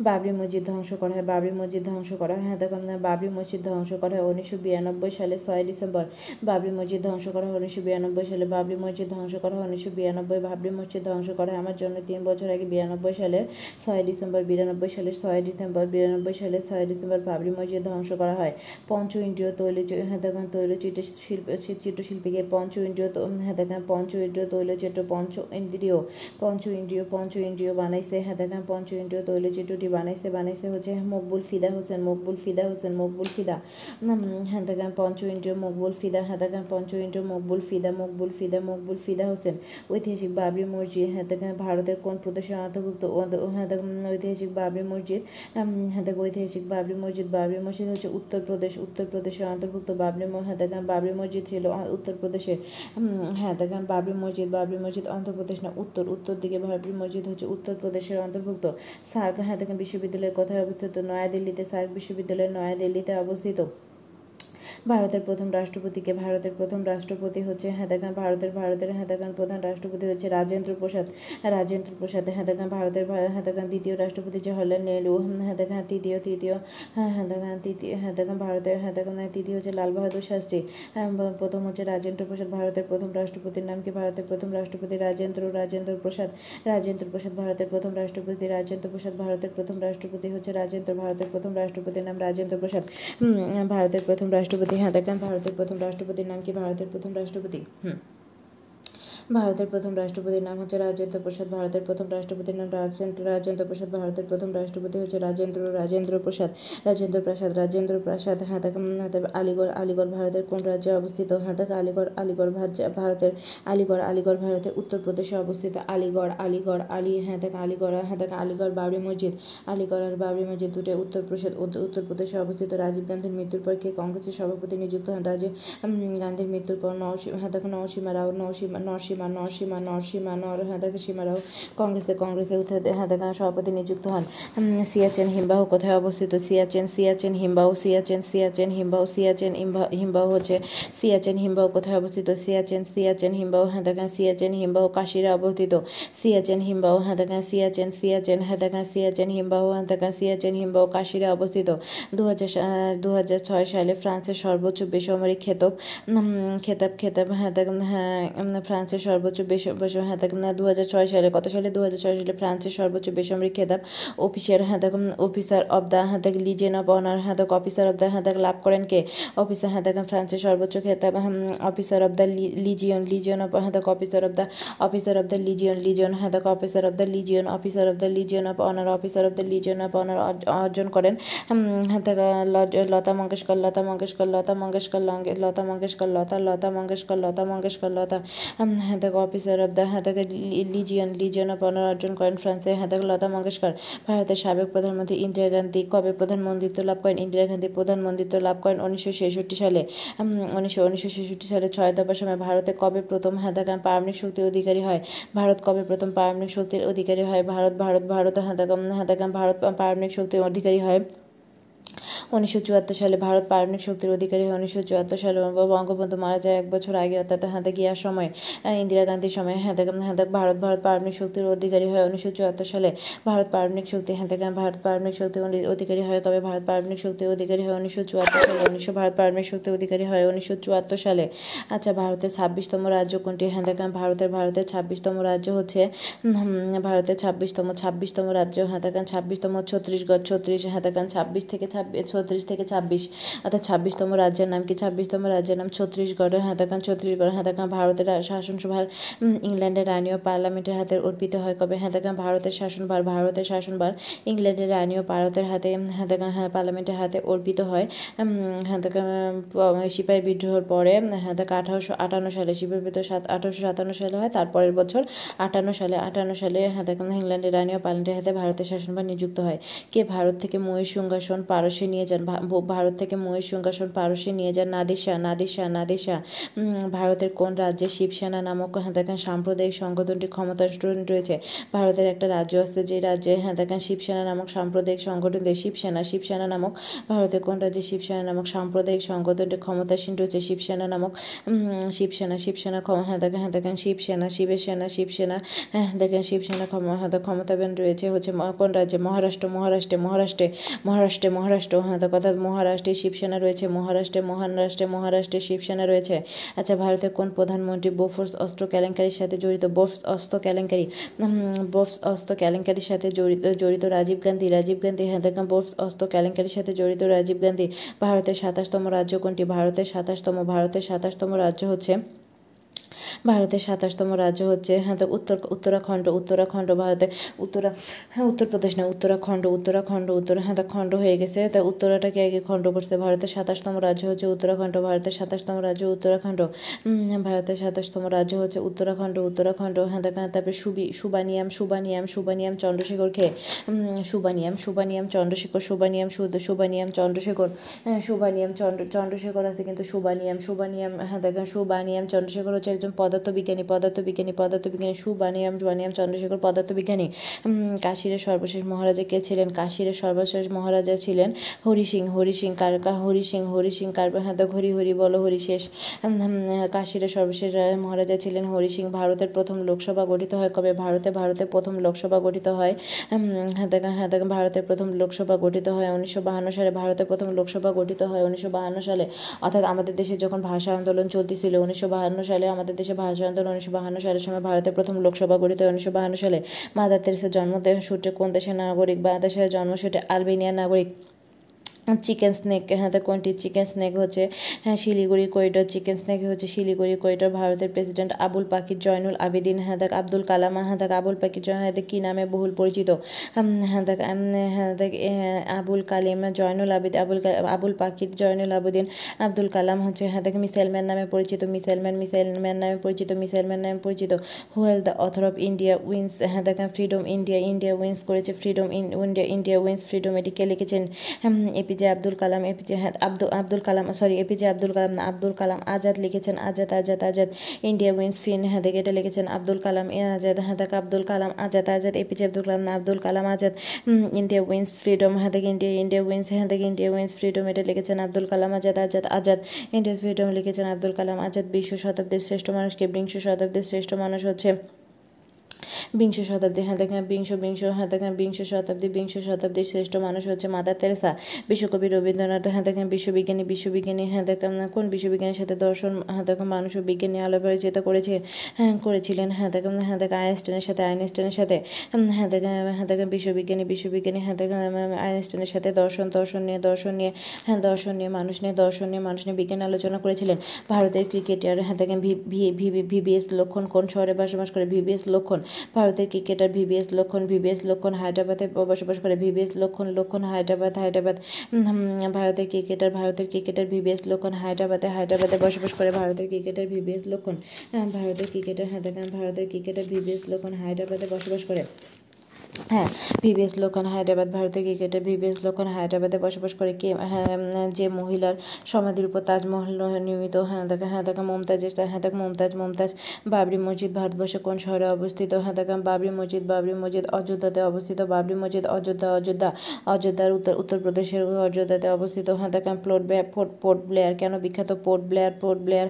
বাবরি মসজিদ ধ্বংস করা হয়। বাবরি মসজিদ ধ্বংস করা হয়। হ্যাঁ দেখো বাবরি মসজিদ ধ্বংস করা হয় উনিশশো বিরানব্বই সালে ছয় ডিসেম্বর। বাবরি মসজিদ ধ্বংস করা হয় উনিশশো বিরানব্বই সালে। বাবরি মসজিদ ধ্বংস করা হয় উনিশশো বিরানব্বই। বাবরি মসজিদ ধ্বংস করা হয় আমার জন্য তিন বছর আগে বিরানব্বই সালের ছয় ডিসেম্বর। বিরানব্বই সালের ছয় ডিসেম্বর। বিরানব্বই সালের ছয় ডিসেম্বর বাবরি মসজিদ ধ্বংস করা হয়। পঞ্চ ইন্দ্রিয় তৈল হ্যাঁ দেখেন তৈল চিত্রশিল্প চিত্রশিল্পীকে পঞ্চ ইন্দ্রিয় হ্যাঁ দেখেন পঞ্চ ইন্দ্রিয় তৈলচিত্র পঞ্চ ইন্দ্রিয়। পঞ্চ ইন্দ্রিয় পঞ্চ ইন্দ্রিয় বানাইছে। হ্যাঁ দেখেন পঞ্চ ইন্দ্রিয় তৈলচিত্রটি বানাইছে বানাইছে হচ্ছে মকবুল ফিদা হোসেন, মকবুল ফিদা হোসেন, মকবুল ফিদা। হ্যাঁ পঞ্চ ইন্দ্রিয় মকবুল ফিদা হ্যাঁ পঞ্চ ইন্দ্রিয় মকবুল ফিদা মকবুল ফিদা মকবুল ফিদা হোসেন। ঐতিহাসিক বাবরি মসজিদ হ্যাঁ ভারতের কোন প্রদেশের অন্তর্ভুক্ত? হ্যাঁ ঐতিহাসিক বাবরি মসজিদ হ্যাঁ ঐতিহাসিক বাবরি মসজিদ বাবরি মসজিদ হচ্ছে উত্তরপ্রদেশ উত্তরপ্রদেশের অন্তর্ভুক্ত। বাবরি হ্যাঁ বাবরি মসজিদ ছিল উত্তরপ্রদেশে হ্যাঁ বাবরি মসজিদ বাবরি মসজিদ অন্ধ্রপ্রদেশ না উত্তর উত্তর দিকে বাবরি মসজিদ হচ্ছে উত্তরপ্রদেশের অন্তর্ভুক্ত। সার্ক হ্যাঁ বিশ্ববিদ্যালয়ের কথায় অবস্থিত? নয়াদিল্লিতে সার্ক বিশ্ববিদ্যালয় নয়াদিল্লিতে অবস্থিত। ভারতের প্রথম রাষ্ট্রপতিকে। ভারতের প্রথম রাষ্ট্রপতি হচ্ছে হেদাখান ভারতের ভারতের হেদাখান প্রধান রাষ্ট্রপতি হচ্ছে রাজেন্দ্র প্রসাদ। রাজেন্দ্র প্রসাদ হেদাখান ভারতের হেদাখান দ্বিতীয় রাষ্ট্রপতি জওয়াহরলাল নেহরু হেদাখান তৃতীয় তৃতীয় হ্যাঁ হেদাখান তৃতীয় হেদাখান ভারতের হেদাখান তৃতীয় হচ্ছে লাল বাহাদুর শাস্ত্রী। প্রথম হচ্ছে রাজেন্দ্র প্রসাদ, ভারতের প্রথম রাষ্ট্রপতির নাম কি? ভারতের প্রথম রাষ্ট্রপতি রাজেন্দ্র রাজেন্দ্র প্রসাদ। রাজেন্দ্র প্রসাদ ভারতের প্রথম রাষ্ট্রপতি, রাজেন্দ্র প্রসাদ ভারতের প্রথম রাষ্ট্রপতি হচ্ছে রাজেন্দ্র, ভারতের প্রথম রাষ্ট্রপতির নাম রাজেন্দ্র প্রসাদ। ভারতের প্রথম রাষ্ট্রপতি হ্যাঁ দেখেন ভারতের প্রথম রাষ্ট্রপতির নাম কি? ভারতের প্রথম রাষ্ট্রপতি? হুম। ভারতের প্রথম রাষ্ট্রপতির নাম হচ্ছে রাজেন্দ্র প্রসাদ। ভারতের প্রথম রাষ্ট্রপতির নাম রাজেন্দ্র রাজেন্দ্র প্রসাদ। ভারতের প্রথম রাষ্ট্রপতি হচ্ছে রাজেন্দ্র রাজেন্দ্র প্রসাদ। রাজেন্দ্র প্রসাদ রাজেন্দ্র প্রসাদ হ্যাঁ আলিগড় আলিগড় ভারতের কোন রাজ্যে অবস্থিত? হ্যাঁ আলিগড় আলিগড় ভারতের আলিগড় আলিগড় ভারতের উত্তরপ্রদেশে অবস্থিত। আলিগড় আলিগড়, আলি হ্যাঁ দেখ আলিগড় হ্যাঁ দেখ আলিগড় বাবরি মসজিদ। আলিগড় আর বাবরি মসজিদ দুটো উত্তরপ্রদেশ উত্তরপ্রদেশে অবস্থিত। রাজীব গান্ধীর মৃত্যুর পর কে কংগ্রেসের সভাপতি নিযুক্ত হন? রাজীব গান্ধীর মৃত্যুর পর হ্যাঁ দেখো নরসিংহ রাও নরসিংহ নরসিংহ নরসীমা নরসীমা নরসীমা নর হ্যাঁ দেখো সীমারাও কংগ্রেসে কংগ্রেসে উঠে হ্যাঁ দেখো সভাপতি নিযুক্ত হন সিয়াচেন হিমবাহ কোথায় অবস্থিত সিয়াচেন সিয়াচেন হিমবাহ সিয়াচেন সিয়াচেন হিমবাহ সিয়াচেন হিমবাহ হচ্ছে সিয়াচেন হিমবাহ কোথায় অবস্থিত সিয়াচেন সিয়াচেন হিমবাহ হ্যাঁ দেখেন সিয়াচেন হিমবাহ কাশিরে অবস্থিত সিয়াচেন হিমবাহ হ্যাঁ দেখেন সিয়াচেন সিয়াচেন হ্যাঁ দেখেন সিয়াচেন হিমবাহ হ্যাঁ দেখেন সিয়াচেন হিমবাহ কাশিরে অবস্থিত দু হাজার সালে ফ্রান্সের সর্বোচ্চ বেসামরিক খেতাব খেতাব খেতাব হ্যাঁ হ্যাঁ ফ্রান্সের সর্বোচ্চ বেস হ্যাঁ দেখেন দু হাজার ছয় সালে কত সালে দু হাজার ছয় সালে ফ্রান্সের সর্বোচ্চ বেসামরিক খেতাব অফিসার হ্যাঁ দেখেন অফিসার অব দ্য হ্যাঁ দেখ লিজেন অব অনার হ্যাঁ দেখ অফিসার অব দ্য হ্যাঁ দেখ লাভ করেন কে? অফিসার হ্যাঁ দেখেন, ফ্রান্সের সর্বোচ্চ খেতাব officer of the legion legion of হ্যাঁ দেখ officer of the officer of the legion legion হ্যাঁ দেখ officer of the legion officer of the legion of honour officer of the legion of honour অর্জন করেন হ্যাঁ দেখ লতা মঙ্গেশকর লতা মঙ্গেশকর লতা মঙ্গেশকর লতা মঙ্গেশকর, লতা লতা মঙ্গেশকর লতা মঙ্গেশকর, লতা হ্যাঁ অফিসার অব দ্য হ্যাঁ লিজিয়ন লিজিয়ন অফ অনার অর্জন করেন ফ্রান্সে হ্যাঁ দেখ লতা মঙ্গেশকর। ভারতের সাবেক প্রধানমন্ত্রী ইন্দিরা গান্ধী কবে প্রধানমন্ত্রিত্ব লাভ করেন? ইন্দিরা গান্ধী প্রধানমন্ত্রিত্ব লাভ করেন উনিশশো ছেষট্টি সালে। উনিশশো উনিশশো ছেষট্টি সালে ছয় দফার সময় ভারতে কবে প্রথম হাতাকাম পারমাণবিক শক্তির অধিকারী হয়? ভারত কবে প্রথম পারমাণবিক শক্তির অধিকারী হয়? ভারত ভারত ভারত হাতাকাম হাতাকাম ভারত পারমাণবিক শক্তির অধিকারী হয়? উনিশশো চুয়াত্তর সালে ভারত পারমাণবিক শক্তির অধিকারী হয় উনিশশো চুয়াত্তর সালে বঙ্গবন্ধু মারা যায়। এক বছর আগে, অর্থাৎ হাতে গিয়ার সময় ইন্দিরা গান্ধীর সময় হাতে হাতে ভারত ভারত পারমাণবিক শক্তির অধিকারী হয় উনিশশো চুয়াত্তর সালে ভারত পারমাণবিক শক্তি হাতে ভারত পারমাণবিক শক্তির অধিকারী হয় কবে ভারত পারমাণবিক শক্তির অধিকারী হয় উনিশশো চুয়াত্তর সালে উনিশশো ভারত পারমাণবিক শক্তির অধিকারী হয় উনিশশো চুয়াত্তর সালে আচ্ছা ভারতের ছাব্বিশতম রাজ্য কোনটি? হ্যাঁ ভারতের ভারতের ছাব্বিশতম রাজ্য হচ্ছে ভারতের ছাব্বিশতম ছাব্বিশতম রাজ্য। হ্যাঁ ছাব্বিশতম ছত্রিশগড় ছত্রিশ হ্যাঁ ছাব্বিশ থেকে ছাব্বিশ, ছত্রিশ থেকে ছাব্বিশ। অর্থাৎ ছাব্বিশতম রাজ্যের নাম কি? ছাব্বিশতম রাজ্যের নাম ছত্তিশগড় হ্যাঁ দেখেন ছত্তিশগড় হ্যাঁ ভারতের শাসনসভার ইংল্যান্ডের রানী ও পার্লামেন্টের হাতে অর্পিত হয় কবে? হ্যাঁ দেখেন ভারতের শাসনভার ভারতের শাসনভার ইংল্যান্ডের রানী ও ভারতের হাতে হ্যাঁ হ্যাঁ পার্লামেন্টের হাতে অর্পিত হয়। হ্যাঁ দেখেন সিপাহী বিদ্রোহের পরে হ্যাঁ দেখেন আঠারোশো আটান্ন সালে, সিপাহী বিদ্রোহ সাত আঠারোশো সাতান্ন সালে হয়। তারপরের বছর আটান্ন সালে আটান্ন সালে হ্যাঁ দেখেন ইংল্যান্ডের রানী ও পার্লামেন্টের হাতে ভারতের শাসনভার নিযুক্ত হয়। কে? ভারত থেকে ময়ূর সিংহাসন পারসে নিয়ে যান ভারত থেকে ময়ূর সিংহাসন পারসে নিয়ে যান। নাদিসা নাদিসা নাদিসা ভারতের কোন রাজ্যে শিবসেনা নামক দেখেন সাম্প্রদায়িক সংগঠনটি ক্ষমতার রয়েছে? ভারতের একটা রাজ্য আছে যে রাজ্যে হ্যাঁ দেখেন শিবসেনা নামক সাম্প্রদায়িক সংগঠন শিবসেনা শিবসেনা নামক ভারতের কোন রাজ্যে শিবসেনা নামক সাম্প্রদায়িক সংগঠনটি ক্ষমতাসীন রয়েছে? শিবসেনা নামক শিবসেনা শিবসেনা হ্যাঁ দেখেন হ্যাঁ দেখেন শিবসেনা, শিবের সেনা, শিবসেনা হ্যাঁ দেখেন শিবসেনা হ্যাঁ ক্ষমতাবান রয়েছে। হচ্ছে কোন রাজ্যে? মহারাষ্ট্র, মহারাষ্ট্রে মহারাষ্ট্রে মহারাষ্ট্রে, মহারাষ্ট্র। হ্যাঁ তো অর্থাৎ মহারাষ্ট্রে শিবসেনা রয়েছে, মহারাষ্ট্রে মহারাষ্ট্রে মহারাষ্ট্রে শিবসেনা রয়েছে। আচ্ছা ভারতের কোন প্রধানমন্ত্রী বোফোর্স অস্ত্র কেলেঙ্কারির সাথে জড়িত? বোফস অস্ত্র কেলেঙ্কারি বোফস অস্ত্র কেলেঙ্কারির সাথে জড়িত জড়িত রাজীব গান্ধী রাজীব গান্ধী হ্যাঁ দেখেন বোফস অস্ত্র কেলেঙ্কারির সাথে জড়িত রাজীব গান্ধী। ভারতের সাতাশতম রাজ্য কোনটি? ভারতের সাতাশতম ভারতের সাতাশতম রাজ্য হচ্ছে ভারতের সাতাশতম রাজ্য হচ্ছে হ্যাঁ তো উত্তর, উত্তরাখণ্ড উত্তরাখণ্ড ভারতের উত্তরা হ্যাঁ উত্তরপ্রদেশ না, উত্তরাখণ্ড উত্তরাখণ্ড, উত্তর হ্যাঁ তা খণ্ড হয়ে গেছে। তা উত্তরাটাকে আগে খণ্ড করছে? ভারতের সাতাশতম রাজ্য হচ্ছে উত্তরাখণ্ড, ভারতের সাতাশতম রাজ্য উত্তরাখণ্ড। ভারতের সাতাশতম রাজ্য হচ্ছে উত্তরাখণ্ড উত্তরাখণ্ড হ্যাঁ তারপরে সুবি, সুবানিয়াম সুবানিয়াম সুবানিয়াম চন্দ্রশেখর খে সুবানিয়াম সুবানিয়াম চন্দ্রশেখর, সুবানিয়াম সুবানিয়াম চন্দ্রশেখর সুবানিয়াম চন্দ্র, চন্দ্রশেখর আছে কিন্তু সুবানিয়াম সুবানিয়াম হ্যাঁ দেখেন সুবানিয়াম চন্দ্রশেখর হচ্ছে একজন পদার্থবিজ্ঞানী পদার্থবিজ্ঞানী পদার্থবিজ্ঞানী সুবানিয়াম বানিয়াম চন্দ্রশেখর, পদার্থবিজ্ঞানী কাশীরের সর্বশেষ মহারাজা কে ছিলেন? কাশীরের সর্বশেষ মহারাজা ছিলেন হরি সিং হরি সিং কার হরি সিং হরি সিং কার হ্যাঁ হরি হরি বলো, হরি শেষ। কাশীরের সর্বশেষ মহারাজা ছিলেন হরি সিং, ভারতের প্রথম লোকসভা গঠিত হয় কবে? ভারতে ভারতের প্রথম লোকসভা গঠিত হয় ভারতের প্রথম লোকসভা গঠিত হয় উনিশশো বাহান্ন সালে। ভারতের প্রথম লোকসভা গঠিত হয় উনিশশো বাহান্ন সালে। অর্থাৎ আমাদের দেশে যখন ভাষা আন্দোলন চলতেছিল উনিশশো বাহান্ন সালে আমাদের দেশে ভাষা আন্দোলন উনিশশো বাহান্ন সালের সময় ভারতের প্রথম লোকসভা গঠিত উনিশশো বাহান্ন সালে মাদার তেরেসার জন্ম সূত্রে কোন দেশের নাগরিক? বা দেশের জন্মসূত্রে আলবেনিয়ার নাগরিক। চিকেন স্নেক হ্যাঁ কোনটি চিকেন স্নেক হচ্ছে হ্যাঁ শিলিগুড়ি করিডোর চিকেন স্নেক হচ্ছে শিলিগুড়ি করিডোর ভারতের প্রেসিডেন্ট আবুল পাকির, জয়নুল আবেদিন হ্যাঁ আব্দুল কালাম হ্যাঁ আবুল পাকির জয় হ্যাঁ কী নামে বহুল পরিচিত হ্যাঁ দেখ হ্যাঁ দেখ আবুল কালিম, জয়নুল আবেদ আবুল আবুল পাকির, জয়নুল আবেদিন, আব্দুল কালাম হচ্ছে হ্যাঁ দেখ মিসাইলম্যান নামে পরিচিত মিসাইলম্যান মিসাইলম্যান নামে পরিচিত মিসাইলম্যান নামে পরিচিত fuel the author of India wins হ্যাঁ দেখ ফ্রিডম ইন্ডিয়া ইন্ডিয়া উইন্স করেছে freedom India India wins freedom এটি কে লিখেছেন এপিজে আব্দুল কালাম এপিজে হ্যাঁ আব্দুল আব্দুল কালাম সরি এপিজে আব্দুল কালাম না আব্দুল কালাম আজাদ লিখেছেন আজাদ আজাদ আজাদ ইন্ডিয়া উইন্স ফিন হ্যাঁ এটা লিখেছেন আব্দুল কালাম এ আজাদ হ্যাঁ আব্দুল কালাম আজাদ আজাদ এপিজে আব্দুল কালাম না Abdul Kalam Azad India wins freedom হ্যাঁ ইন্ডিয়া ইন্ডিয়া উইন্স হ্যাঁ ইন্ডিয়া উইন্স ফ্রিডম এটা লিখেছেন আব্দুল কালাম আজাদ আজাদ আজাদ ইন্ডিয়া ফ্রিডম লিখেছেন আব্দুল কালাম আজাদ বিশ্ব শতাব্দীর শ্রেষ্ঠ মানুষকে বিংশ শতাব্দীর শ্রেষ্ঠ মানুষ হচ্ছে বিংশ শতাব্দী হ্যাঁ দেখেন বিংশ বিংশ হ্যাঁ দেখেন বিংশ শতাব্দী বিংশ শতাব্দীর শ্রেষ্ঠ মানুষ হচ্ছে মাদার তেরেসা বিশ্বকবি রবীন্দ্রনাথ হ্যাঁ দেখেন বিশ্ববিজ্ঞানী বিশ্ববিজ্ঞানী হ্যাঁ দেখেন কোন বিশ্ববিজ্ঞানীর সাথে দর্শন হ্যাঁ দেখেন মানুষ ও বিজ্ঞানী পরিচিত করেছে হ্যাঁ করেছিলেন হ্যাঁ দেখেন হ্যাঁ দেখেন আইনস্টাইনের সাথে আইনস্টাইনের সাথে হ্যাঁ দেখেন হ্যাঁ দেখেন বিশ্ববিজ্ঞানী বিশ্ববিজ্ঞানী হ্যাঁ দেখেন আইনস্টাইনের সাথে দর্শন দর্শন নিয়ে দর্শন নিয়ে হ্যাঁ দর্শন নিয়ে মানুষ নিয়ে দর্শন নিয়ে মানুষ নিয়ে বিজ্ঞান আলোচনা করেছিলেন ভারতের ক্রিকেটার হ্যাঁ দেখেন ভিভিএস লক্ষণ কোন শহরে বসবাস করে ভিভিএস লক্ষণ ভারতের ক্রিকেটার ভিভিএস লক্ষণ ভিভিএস লক্ষণ হায়দ্রাবাদে বসবাস করে, ভিভিএস লক্ষণ লক্ষণ হায়দ্রাবাদ হায়দ্রাবাদ ভারতের ক্রিকেটার ভারতের ক্রিকেটার ভিভিএস লক্ষণ হায়দ্রাবাদে হায়দ্রাবাদে বসবাস করে, ভারতের ক্রিকেটার ভিভিএস লক্ষণ ভারতের ক্রিকেটার হায়দ্রাবাদ, ভারতের ক্রিকেটার ভিভিএস লক্ষণ হায়দ্রাবাদে বসবাস করে। হ্যাঁ ভিভিএস লোকন হায়দ্রাবাদ ভারতের ক্রিকেটার ভিভিএস লোকন হায়দ্রাবাদে বসবাস করে কে হ্যাঁ যে মহিলার সমাধির উপর তাজমহল নির্মিত হ্যাঁ দেখা হ্যাঁ দেখা মমতাজ হ্যাঁ দেখ মমতাজ মমতাজ বাবরি মসজিদ ভারতবর্ষে কোন শহরে অবস্থিত? হ্যাঁ দেখা বাবরি মসজিদ বাবরি মসজিদ অযোধ্যাতে অবস্থিত, বাবরি মসজিদ অযোধ্যা অযোধ্যা, অযোধ্যার উত্তর উত্তরপ্রদেশের অযোধ্যাতে অবস্থিত হ্যাঁ দেখা পোর্ট পোর্ট পোর্ট ব্লেয়ার, কেন বিখ্যাত পোর্ট ব্লেয়ার পোর্ট ব্লেয়ার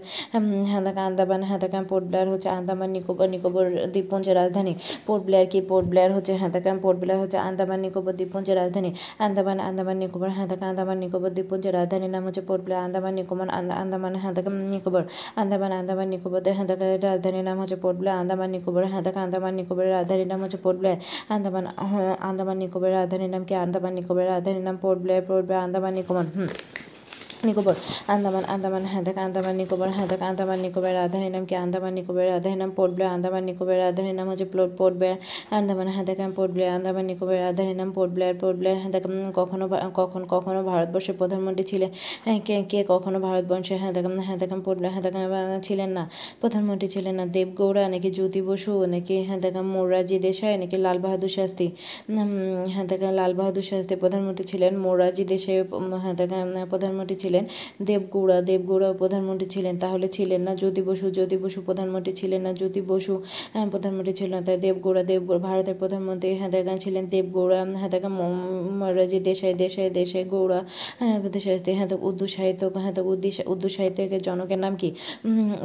হ্যাঁ দেখা আন্দামান হ্যাঁ দেখা পোর্ট ব্লেয়ার হচ্ছে আন্দামান, নিকোবর নিকোবর দ্বীপপুঞ্জের রাজধানী পোর্ট ব্লেয়ার কি পোর্ট ব্লেয়ার হচ্ছে হ্যাঁ দেখা পোর্ট ব্লেয়ার হচ্ছে আন্দামান নিকোবর দ্বীপপুঞ্জের রাজধানী। আন্দামান আন্দামান নিকোবর হ্যাঁ দেখা আন্দামান নিকোবর দ্বীপপুঞ্জের রাজধানীর নাম হচ্ছে পোর্ট ব্লেয়ার আন্দামান নিকোবর আন্দামান হ্যাঁ দেখা নিকোবর। আন্দামান আন্দামান নিকোবর হ্যাঁ দেখা রাজধানীর নাম হচ্ছে পোর্ট ব্লেয়ার আন্দামান নিকোবর হ্যাঁ দেখা আন্দামান নিকোবরের রাজধানীর নাম হচ্ছে পোর্ট ব্লেয়ার আন্দামান আন্দামান নিকোবরের রাজধানীর নাম কি? আন্দামান নিকোবরের রাজধানীর নাম পোর্ট ব্লেয়ার পোর্ট ব্লেয়ার আন্দামান নিকোবর। হুম। নিকোবর। আন্দামান আন্দামান হ্যাঁ আন্দামান, নিকোবর হ্যাঁ আন্দামান নিকোবরের রাজধানীর নাম কি? আন্দামান নিকোবরের রাজধানীর নাম পোর্ট ব্লেয়ার। আন্দামান নিকোবরের রাজধানীর নাম হচ্ছে প্লোট পোর্ট ব্লেয়ার। আন্দামান হ্যাঁ দেখ ব্লেয়ার। আন্দামান নিকোবরের রাজধানীর নাম পোর্ট ব্লেয়ার। ব্লেয়ার হ্যাঁ দেখ কখনো কখন কখনো ভারতবর্ষের প্রধানমন্ত্রী ছিলেন হ্যাঁ কে কে কখনো ভারতবর্ষে হ্যাঁ হ্যাঁ পোর্ট হ্যাঁ দেখ ছিলেন না। প্রধানমন্ত্রী ছিলেন না। দেবগৌড়া নাকি জ্যোতি বসু, নাকি হ্যাঁ মোরারজি দেশাই, নাকি লাল বাহাদুর শাস্ত্রী? হ্যাঁ লাল বাহাদুর শাস্ত্রী প্রধানমন্ত্রী ছিলেন। মোরারজি দেশাই হ্যাঁ প্রধানমন্ত্রী ছিলেন। দেব দেবগৌড়া দেবগৌড়াও প্রধানমন্ত্রী ছিলেন, তাহলে ছিলেন না জ্যোতি বসু জ্যোতি বসু প্রধানমন্ত্রী ছিলেন না, জ্যোতি বসু হ্যাঁ প্রধানমন্ত্রী ছিলেন না, তাই দেবগৌড়া দেব ভারতের প্রধানমন্ত্রী দেখা ছিলেন দেবগৌড়া দেখা মহারাজি দেশাই দেশাই দেশে গৌড়া হ্যাঁ দেশাই হ্যাঁ তো উর্দু সাহিত্য তো উর্দু সাহিত্যের জনকের নাম কি?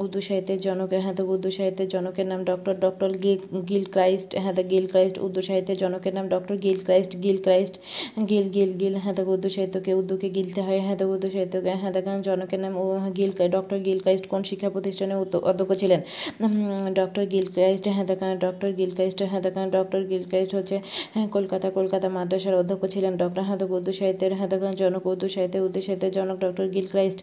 উর্দু সাহিত্যের জনকের তো উর্দু সাহিত্যের জনকের নাম doctor doctor Gil Gilchrist হ্যাঁ গিল ক্রাইস্ট, উর্দু সাহিত্যের জনকের নাম doctor Gilchrist Gilchrist, Gil Gil Gil হ্যাঁ উর্দু সাহিত্যকে উর্দুকে গিলতে হয় হ্যাঁ উর্দু হ্যাঁ দেখেন জনকের নাম ও গিল ডক্টর গিল ক্রাইস্ট কোন শিক্ষা প্রতিষ্ঠানে অধ্যক্ষ ছিলেন? ডক্টর গিল ক্রাইস্ট হ্যাঁ দেখেন ডক্টর গিল ক্রাইস্ট হ্যাঁ দেখেন ডক্টর গিল ক্রাইস্ট হচ্ছে কলকাতা কলকাতা মাদ্রাসার অধ্যক্ষ ছিলেন ডক্টর হ্যাঁ উর্দু সাহিত্যের হ্যাঁ দেখেন জনক উর্দু সাহিত্যের উর্দু সাহিত্যের জনক ডক্টর গিল ক্রাইস্ট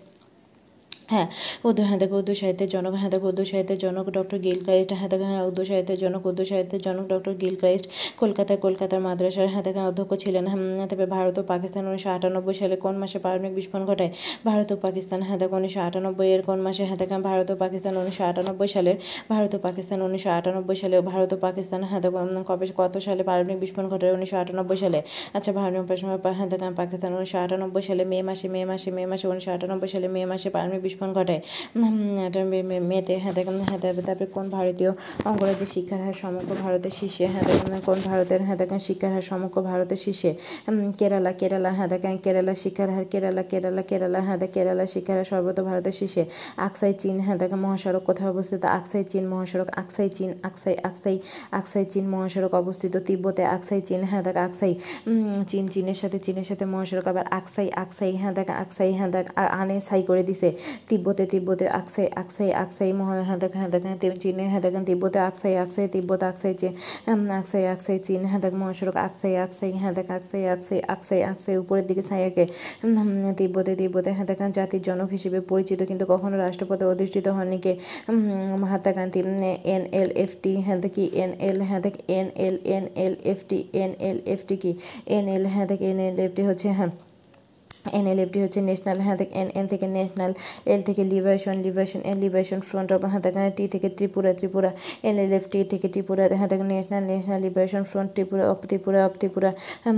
হ্যাঁ উর্দু হ্যাঁ উর্দু সাহিত্যের জনক হ্যাঁ উর্দু সাহিত্যের জনক ডক্টর গিল ক্রাইস্ট হ্যাঁ হ্যাঁ উর্দু সাহিত্যের জনক, উর্দু সাহিত্যের জনক ডক্টর গিল ক্রাইস্ট, কলকাতায় কলকাতার মাদ্রাসার হ্যাঁ দেখেন অধ্যক্ষ ছিলেন তবে ভারত ও পাকিস্তান উনিশশো আটানব্বই সালে কোন মাসে পারমাণবিক বিস্ফোরণ ঘটায়? ভারত ও পাকিস্তান হ্যাঁ উনিশশো আটানব্বই এর কোন মাসে হ্যাঁ ভারত ও পাকিস্তান উনিশশো আটানব্বই সালের ভারত ও পাকিস্তান উনিশশো আটানব্বই সালে ভারত ও পাকিস্তান হ্যাঁ কবে, কত সালে পারমাণবিক বিস্ফোরণ ঘটায়? উনিশশো আটানব্বই সালে। আচ্ছা ভারতীয় হ্যাঁ দেখেন পাকিস্তান উনিশশো আটানব্বই সালে মে মাসে মে মাসে মে মাসে, উনিশশো আটানব্বই সালে মে মাসে পারমাণবিক বিস্ফোরণ ঘটায় মেতে হ্যাঁ দেখেন হ্যাঁ তারপরে কোন ভারতীয় অঙ্গরাজ্যের শিক্ষার হার সমগ্র ভারতের শীর্ষে হ্যাঁ দেখেন কোন ভারতের হ্যাঁ দেখেন শিক্ষার হার সমগ্র ভারতের শীর্ষে কেরালা কেরালা হ্যাঁ দেখেন কেরালা শিক্ষার হার কেরালা কেরালা কেরালা হ্যাঁ দেখ কেরালা শিক্ষার হার সর্বত ভারতের শীর্ষে আকসাই চীন হ্যাঁ দেখেন মহাসড়ক কোথায় অবস্থিত আকসাই চীন মহাসড়ক আকসাই চীন আকসাই আকসাই আকসাই চীন মহাসড়ক অবস্থিত তিব্বতে আকসাই চীন হ্যাঁ দেখ আকসাই চীন চীনের সাথে চীনের সাথে মহাসড়ক আবার আকসাই আকসাই হ্যাঁ দেখ আকসাই হ্যাঁ দেখ আনে সাই করে দিছে তিব্বতে তিব্বতে আকসাই আকসাই আকসাই মহা হ্যাঁ দেখ হ্যাঁ দেখেন চীনে হ্যাঁ দেখেন তিব্বতে আকসাই আকসাই, তিব্বত আকসাই চীন আকসাই আকসাই, চীন হ্যাঁ দেখ মহাসড়ক, আকসাই আকসাই হ্যাঁ দেখ আকসাই আকসাই আকসাই আকসাই, উপরের দিকে ছায়াকে তিব্বতে তিব্বতে হ্যাঁ দেখেন জাতির জনক হিসেবে পরিচিত, কিন্তু কখনো রাষ্ট্রপতি অধিষ্ঠিত হননি কে? Mahatma Gandhi N L F T হ্যাঁ দেখি এন এল হ্যাঁ দেখ N L N L F T, N L F T কি? এন এল হ্যাঁ দেখ এন এল এফ টি হচ্ছে হ্যাঁ এনএলএফটি হচ্ছে ন্যাশনাল হ্যাঁ থেকে এন এন থেকে ন্যাশনাল এল থেকে liberation liberation L liberation front of হ্যাঁ থেকে টি থেকে ত্রিপুরা ত্রিপুরা এনএলএফটি থেকে ত্রিপুরা হ্যাঁ থেকে national national liberation front Tripura of Tripura of Tripura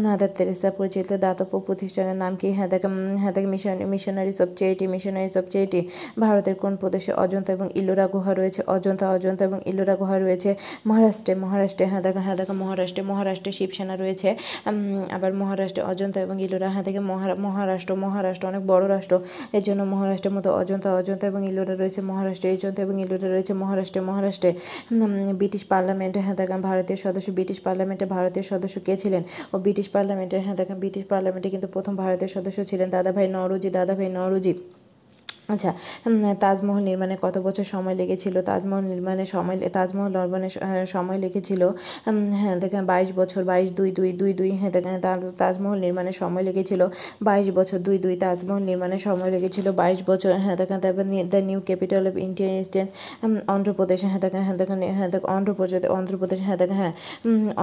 Mother Teresa পরিচালিত দাতব্য প্রতিষ্ঠানের নাম কি? হ্যাঁ থেকে হ্যাঁ থেকে mission missionaries of charity missionaries of charity ভারতের কোন প্রদেশে অজন্তা এবং ইলোরা গুহা রয়েছে? অজন্তা অজন্তা এবং ইলোরা গুহা রয়েছে মহারাষ্ট্রে মহারাষ্ট্রে হ্যাঁ দেখা হ্যাঁ দেখা, মহারাষ্ট্রে মহারাষ্ট্রে শিবসেনা রয়েছে আবার মহারাষ্ট্রে অজন্তা এবং ইলোরা হ্যাঁ থেকে মহারাষ্ট্র রাষ্ট্র মহারাষ্ট্র অনেক বড় রাষ্ট্র। এর জন্য মহারাষ্ট্রের মতো অজন্তা অজন্তা এবং ইলোরা রয়েছে মহারাষ্ট্রে অজন্তা এবং ইলোরা রয়েছে মহারাষ্ট্রে মহারাষ্ট্রে। ব্রিটিশ পার্লামেন্টে হ্যাঁ দেখেন ভারতীয় সদস্য, ব্রিটিশ পার্লামেন্টে ভারতীয় সদস্য কে ছিলেন? ও ব্রিটিশ পার্লামেন্টে হ্যাঁ দেখেন ব্রিটিশ পার্লামেন্টে কিন্তু প্রথম ভারতীয় সদস্য ছিলেন দাদাভাই নওরোজি দাদাভাই নওরোজি। আচ্ছা তাজমহল নির্মাণে কত বছর সময় লেগেছিল? তাজমহল নির্মাণে সময় তাজমহল নির্মাণে সময় লেগেছিল হ্যাঁ দেখেন বাইশ বছর, বাইশ দুই দুই দুই দুই হ্যাঁ দেখেন তাজমহল নির্মাণে সময় লেগেছিল, বাইশ বছর দুই দুই, তাজমহল নির্মাণে সময় লেগেছিল, বাইশ বছর হ্যাঁ দেখেন তারপর the new capital of India eastern Andhra Pradesh হ্যাঁ দেখেন হ্যাঁ দেখেন হ্যাঁ দেখ অন্ধ্রপ্রদেশ অন্ধ্রপ্রদেশ হ্যাঁ দেখেন হ্যাঁ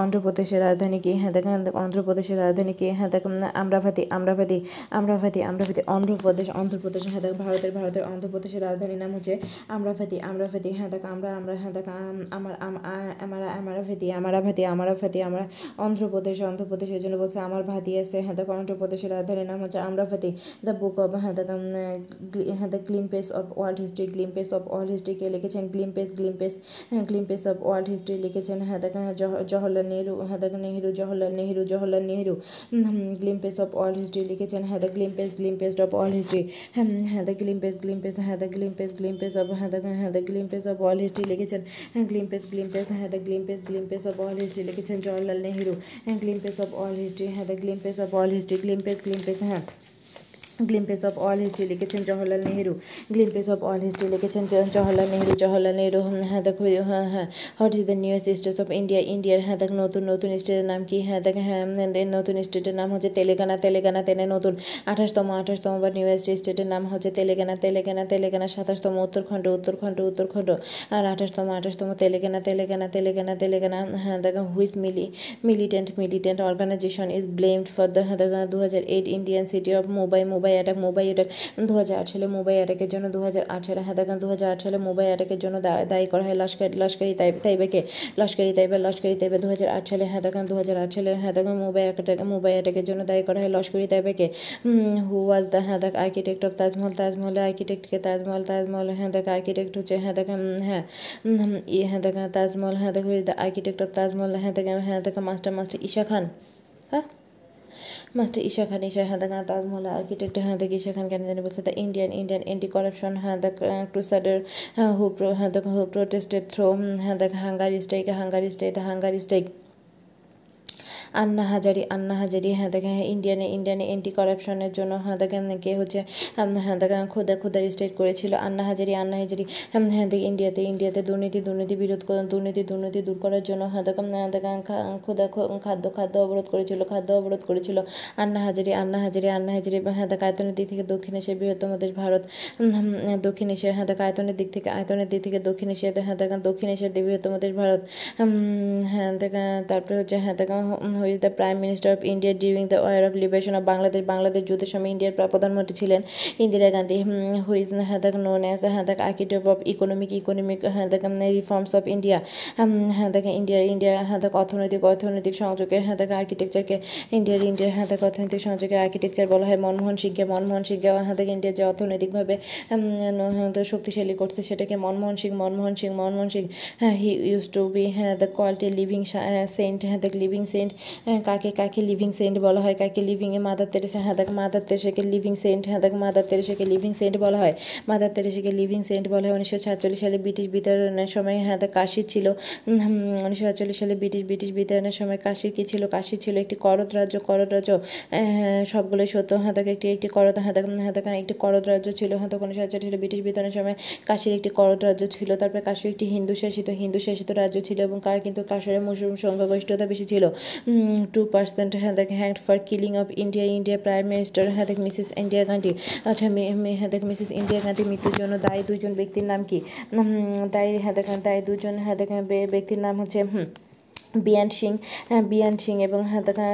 অন্ধ্রপ্রদেশের রাজধানী কি? হ্যাঁ দেখেন অন্ধ্রপ্রদেশের রাজধানী কি? হ্যাঁ দেখেন আমরাভাতি আমরাভাতি আমরাভাতি আমরাভাতি, অন্ধ্রপ্রদেশ অন্ধ্রপ্রদেশ হ্যাঁ দেখ ভারতের ভারতের অন্ধ্রপ্রদেশের রাজধানীর নাম হচ্ছে আমরাফাতি। আমরাফাতি হ্যাঁ দেখ, আমরা আমরা হ্যাঁ দেখ আমার আমার, আমারাফাতি আমারাভাতি আমারাফাতি, আমরা অন্ধ্রপ্রদেশ, অন্ধ্রপ্রদেশের জন্য বলছে আমার ভাতি আছে হ্যাঁ দেখ, অন্ধ্রপ্রদেশের রাজধানীর নাম হচ্ছে আমরাফাতি। দ্য বুক অফ হ্যাঁ দেখ হ্যাঁ the glimpses of world history glimpses of world history কে লিখেছেন গ্লিম্পেস গ্লিম্পেস হ্যাঁ গ্লিম্পেস অফ ওয়ার্ল্ড হিস্ট্রি লিখেছেন হ্যাঁ দেখ জওহরলাল নেহরু হ্যাঁ দেখ, Nehru, Jawaharlal Nehru Jawaharlal Nehru glimpses of world history লিখেছেন হ্যাঁ the glimpses glimpses of world history হ্যাঁ হ্যাঁ দ্য গ্লিম্পেস গ্লিম্পেস হ্যাঁ দ্য গ্লিম্পেস গ্লিম্পেস অফ হ্যাঁ দ্য হ্যাঁ the glimpses of world history লিখেছেন হ্যাঁ গ্লিম্পেস গ্লিম্পেস হ্যাঁ the glimpses glimpses of world history লিখেছেন জওহরলাল নেহরু হ্যাঁ গ্লিম্পেস অফ ওয়ার্ল্ড হিস্ট্রি হ্যাঁ the glimpses of world history glimpses হ্যাঁ অফ অল হিস্ট্রি লিখেছেন Jawaharlal Nehru. Glimpses of all history লিখেছেন জওহরলাল নেহরু। জওহরলাল নেহরু হ্যাঁ দেখো হ্যাঁ হ্যাঁ what is the newest state of India? ইন্ডিয়ার হ্যাঁ দেখ, নতুন নতুন স্টেটের নাম কি? হ্যাঁ দেখ হ্যাঁ নতুন স্টেটের নাম হচ্ছে তেলেঙ্গানা তেলেঙ্গানা, তেনে নতুন। আঠাশতম আঠাশতম বা নিউয়েস্ট স্টেটের নাম হচ্ছে তেলেঙ্গানা তেলেঙ্গানা তেলেঙ্গানা, সাতাশতম, উত্তরখণ্ড উত্তরখণ্ড উত্তরখণ্ড। আর আঠাশতম আঠাশতম, তেলেঙ্গানা তেলেঙ্গানা তেলেঙ্গানা তেলেঙ্গানা হ্যাঁ দেখ which milli militant militant organisation is blamed for the হ্যাঁ দেখ দু হাজার eight Indian city of Mumbai Mumbai attack Mumbai attack দু হাজার আট সালে মুম্বাই অ্যাটাকের জন্য দু হাজার আট সালে দেখেন দু হাজার আট সালে মুম্বাই অ্যাটাকের জন্য দায়ী করা হয় লস্কর লস্করি তাই তাইবাকে। লস্করি তাইবা লস্করি তাইবা দু হাজার আট সালে দেখেন দু হাজার আট সালে দেখেন মুম্বাই অ্যাটাক মুম্বাই অ্যাটাকের জন্য দায়ী করা হয় লস্করি তাইবাকে। হু ওয়াজ দ্য হ্যাঁ দেখ আর্কিটেক্ট অফ তাজমহল তাজমহলের আর্কিটেক্টকে তাজমহল তাজমহল হ্যাঁ দেখ আর্কিটেক্ট হচ্ছে হ্যাঁ দেখেন হ্যাঁ হ্যাঁ দেখেন তাজমহল হ্যাঁ দেখ আর্কিটেক্ট অফ তাজমহল হ্যাঁ দেখেন হ্যাঁ দেখেন মাস্টার মাস্টার ঈশা খান। হ্যাঁ? মাস্টার ঈশা খান ঈশা হ্যাঁ দেখা তাজমহল আর্কিটেক্ট হ্যাঁ দেখ ঈশা খান কেন জানি বলছে the Indian Indian anti corruption হ্যাঁ দেখ ক্রুসাডার হ্যাঁ হু হ্যাঁ দেখ হু প্রোটেস্টেড থ্রো হ্যাঁ দেখ hunger strike hunger state hunger strike Anna Hazare Anna হাজারি হ্যাঁ দেখেন ইন্ডিয়ানে ইন্ডিয়ানে এন্টি করাপশনের জন্য হ্যাঁ দেখেন কে হচ্ছে হ্যাঁ দেখেন খোদা খোদার স্টেট করেছিল আন্না হাজারি আন্না হাজারি হ্যাঁ দেখ ইন্ডিয়াতে ইন্ডিয়াতে দুর্নীতি দুর্নীতি বিরোধ দুর্নীতি দুর্নীতি দূর করার জন্য হ্যাঁ দেখেন দেখেন খোদা খাদ্য খাদ্য অবরোধ করেছিল খাদ্য অবরোধ করেছিল আন্না হাজারি আন্না হাজারি আন্না হাজারি হ্যাঁ দেখ আয়তনের দিক থেকে দক্ষিণ এশিয়ার বৃহত্তম দেশ ভারত দক্ষিণ এশিয়া হ্যাঁ দেখ আয়তনের দিক থেকে আয়তনের দিক থেকে দক্ষিণ এশিয়াতে হ্যাঁ দেখেন দক্ষিণ এশিয়ার বৃহত্তম দেশ ভারত হ্যাঁ দেখেন তারপরে হচ্ছে হ্যাঁ দেখেন who is the prime minister of India during the war of liberation of Bangladesh Bangladesh যুদ্ধের সময় ইন্ডিয়ার প্রধানমন্ত্রী ছিলেন ইন্দিরা গান্ধী। হু ইজ হ্যাঁ নোন অ্যাজ দেখ আর্কিটেক্ট অফ ইকোনমিক ইকোনমিক দেখ রিফর্মস অফ ইন্ডিয়া হ্যাঁ দেখ ইন্ডিয়া হ্যাঁ দেখ অর্থনৈতিক অর্থনৈতিক সংযোগের দেখ আর্কিটেকচারকে ইন্ডিয়ার ইন্ডিয়ার দেখ অর্থনৈতিক সংযোগের আর্কিটেকচার বলা হয়। মনমোহন সিংকে মনমোহন সিংকে দেখ ইন্ডিয়া যে অর্থনৈতিকভাবে শক্তিশালী করছে সেটাকে মনমোহন সিং মনমোহন সিং মনমোহন সিং হ্যাঁ হি ইউজ টু বি হ্যাঁ দ্য কোয়ালিটি লিভিং সেন্ট দেখ লিভিং সেন্ট কাকে কাকে লিভিং সেন্ট বলা হয়, কাকে লিভিং এ মাদার তেরেসা হ্যাঁ দেখ মাদার তেরেসাকে লিভিং সেন্ট হ্যাঁ দেখ মাদার তেরেসাকে লিভিং সেন্ট বলা হয়। মাদার তেরেসাকে লিভিং সেন্ট বলা হয়। উনিশশো সাতচল্লিশ সালে ব্রিটিশ বিতরণের সময় হ্যাঁ দেখ কাশি ছিল উনিশশো সাতচল্লিশ সালে ব্রিটিশ ব্রিটিশ বিতরণের সময় কাশির কী ছিল? কাশি ছিল একটি করদ রাজ্য। করদ রাজ্য সবগুলোই সত্য। হ্যাঁ দেখ একটি একটি করদ হ্যাঁ দেখ হ্যাঁ দেখ একটি করদ রাজ্য ছিল। হ্যাঁ দেখ উনিশশো সাতচল্লিশ সালে ব্রিটিশ বিতরণের সময় কাশির একটি করদ রাজ্য ছিল। তারপরে কাশি একটি হিন্দু শাসিত হিন্দু শাসিত রাজ্য ছিল এবং কার কিন্তু কাশরে মুসলিম সংখ্যাগরিষ্ঠতা বেশি ছিল। টু পার্সেন্ট হ্যাঁ দেখ hanged for killing of India India prime minister হ্যাঁ দেখ মিসেস ইন্ডিয়া গান্ধী আচ্ছা হ্যাঁ দেখ মিসেস ইন্ডিয়া গান্ধী মৃত্যুর জন্য দায়ী দুজন ব্যক্তির নাম কি? দায়ী হ্যাঁ দেখ দায়ী দুজন হ্যাঁ দেখ ব্যক্তির নাম হচ্ছে বিয়ান সিং হ্যাঁ বিয়ান সিং এবং হ্যাঁ দেখা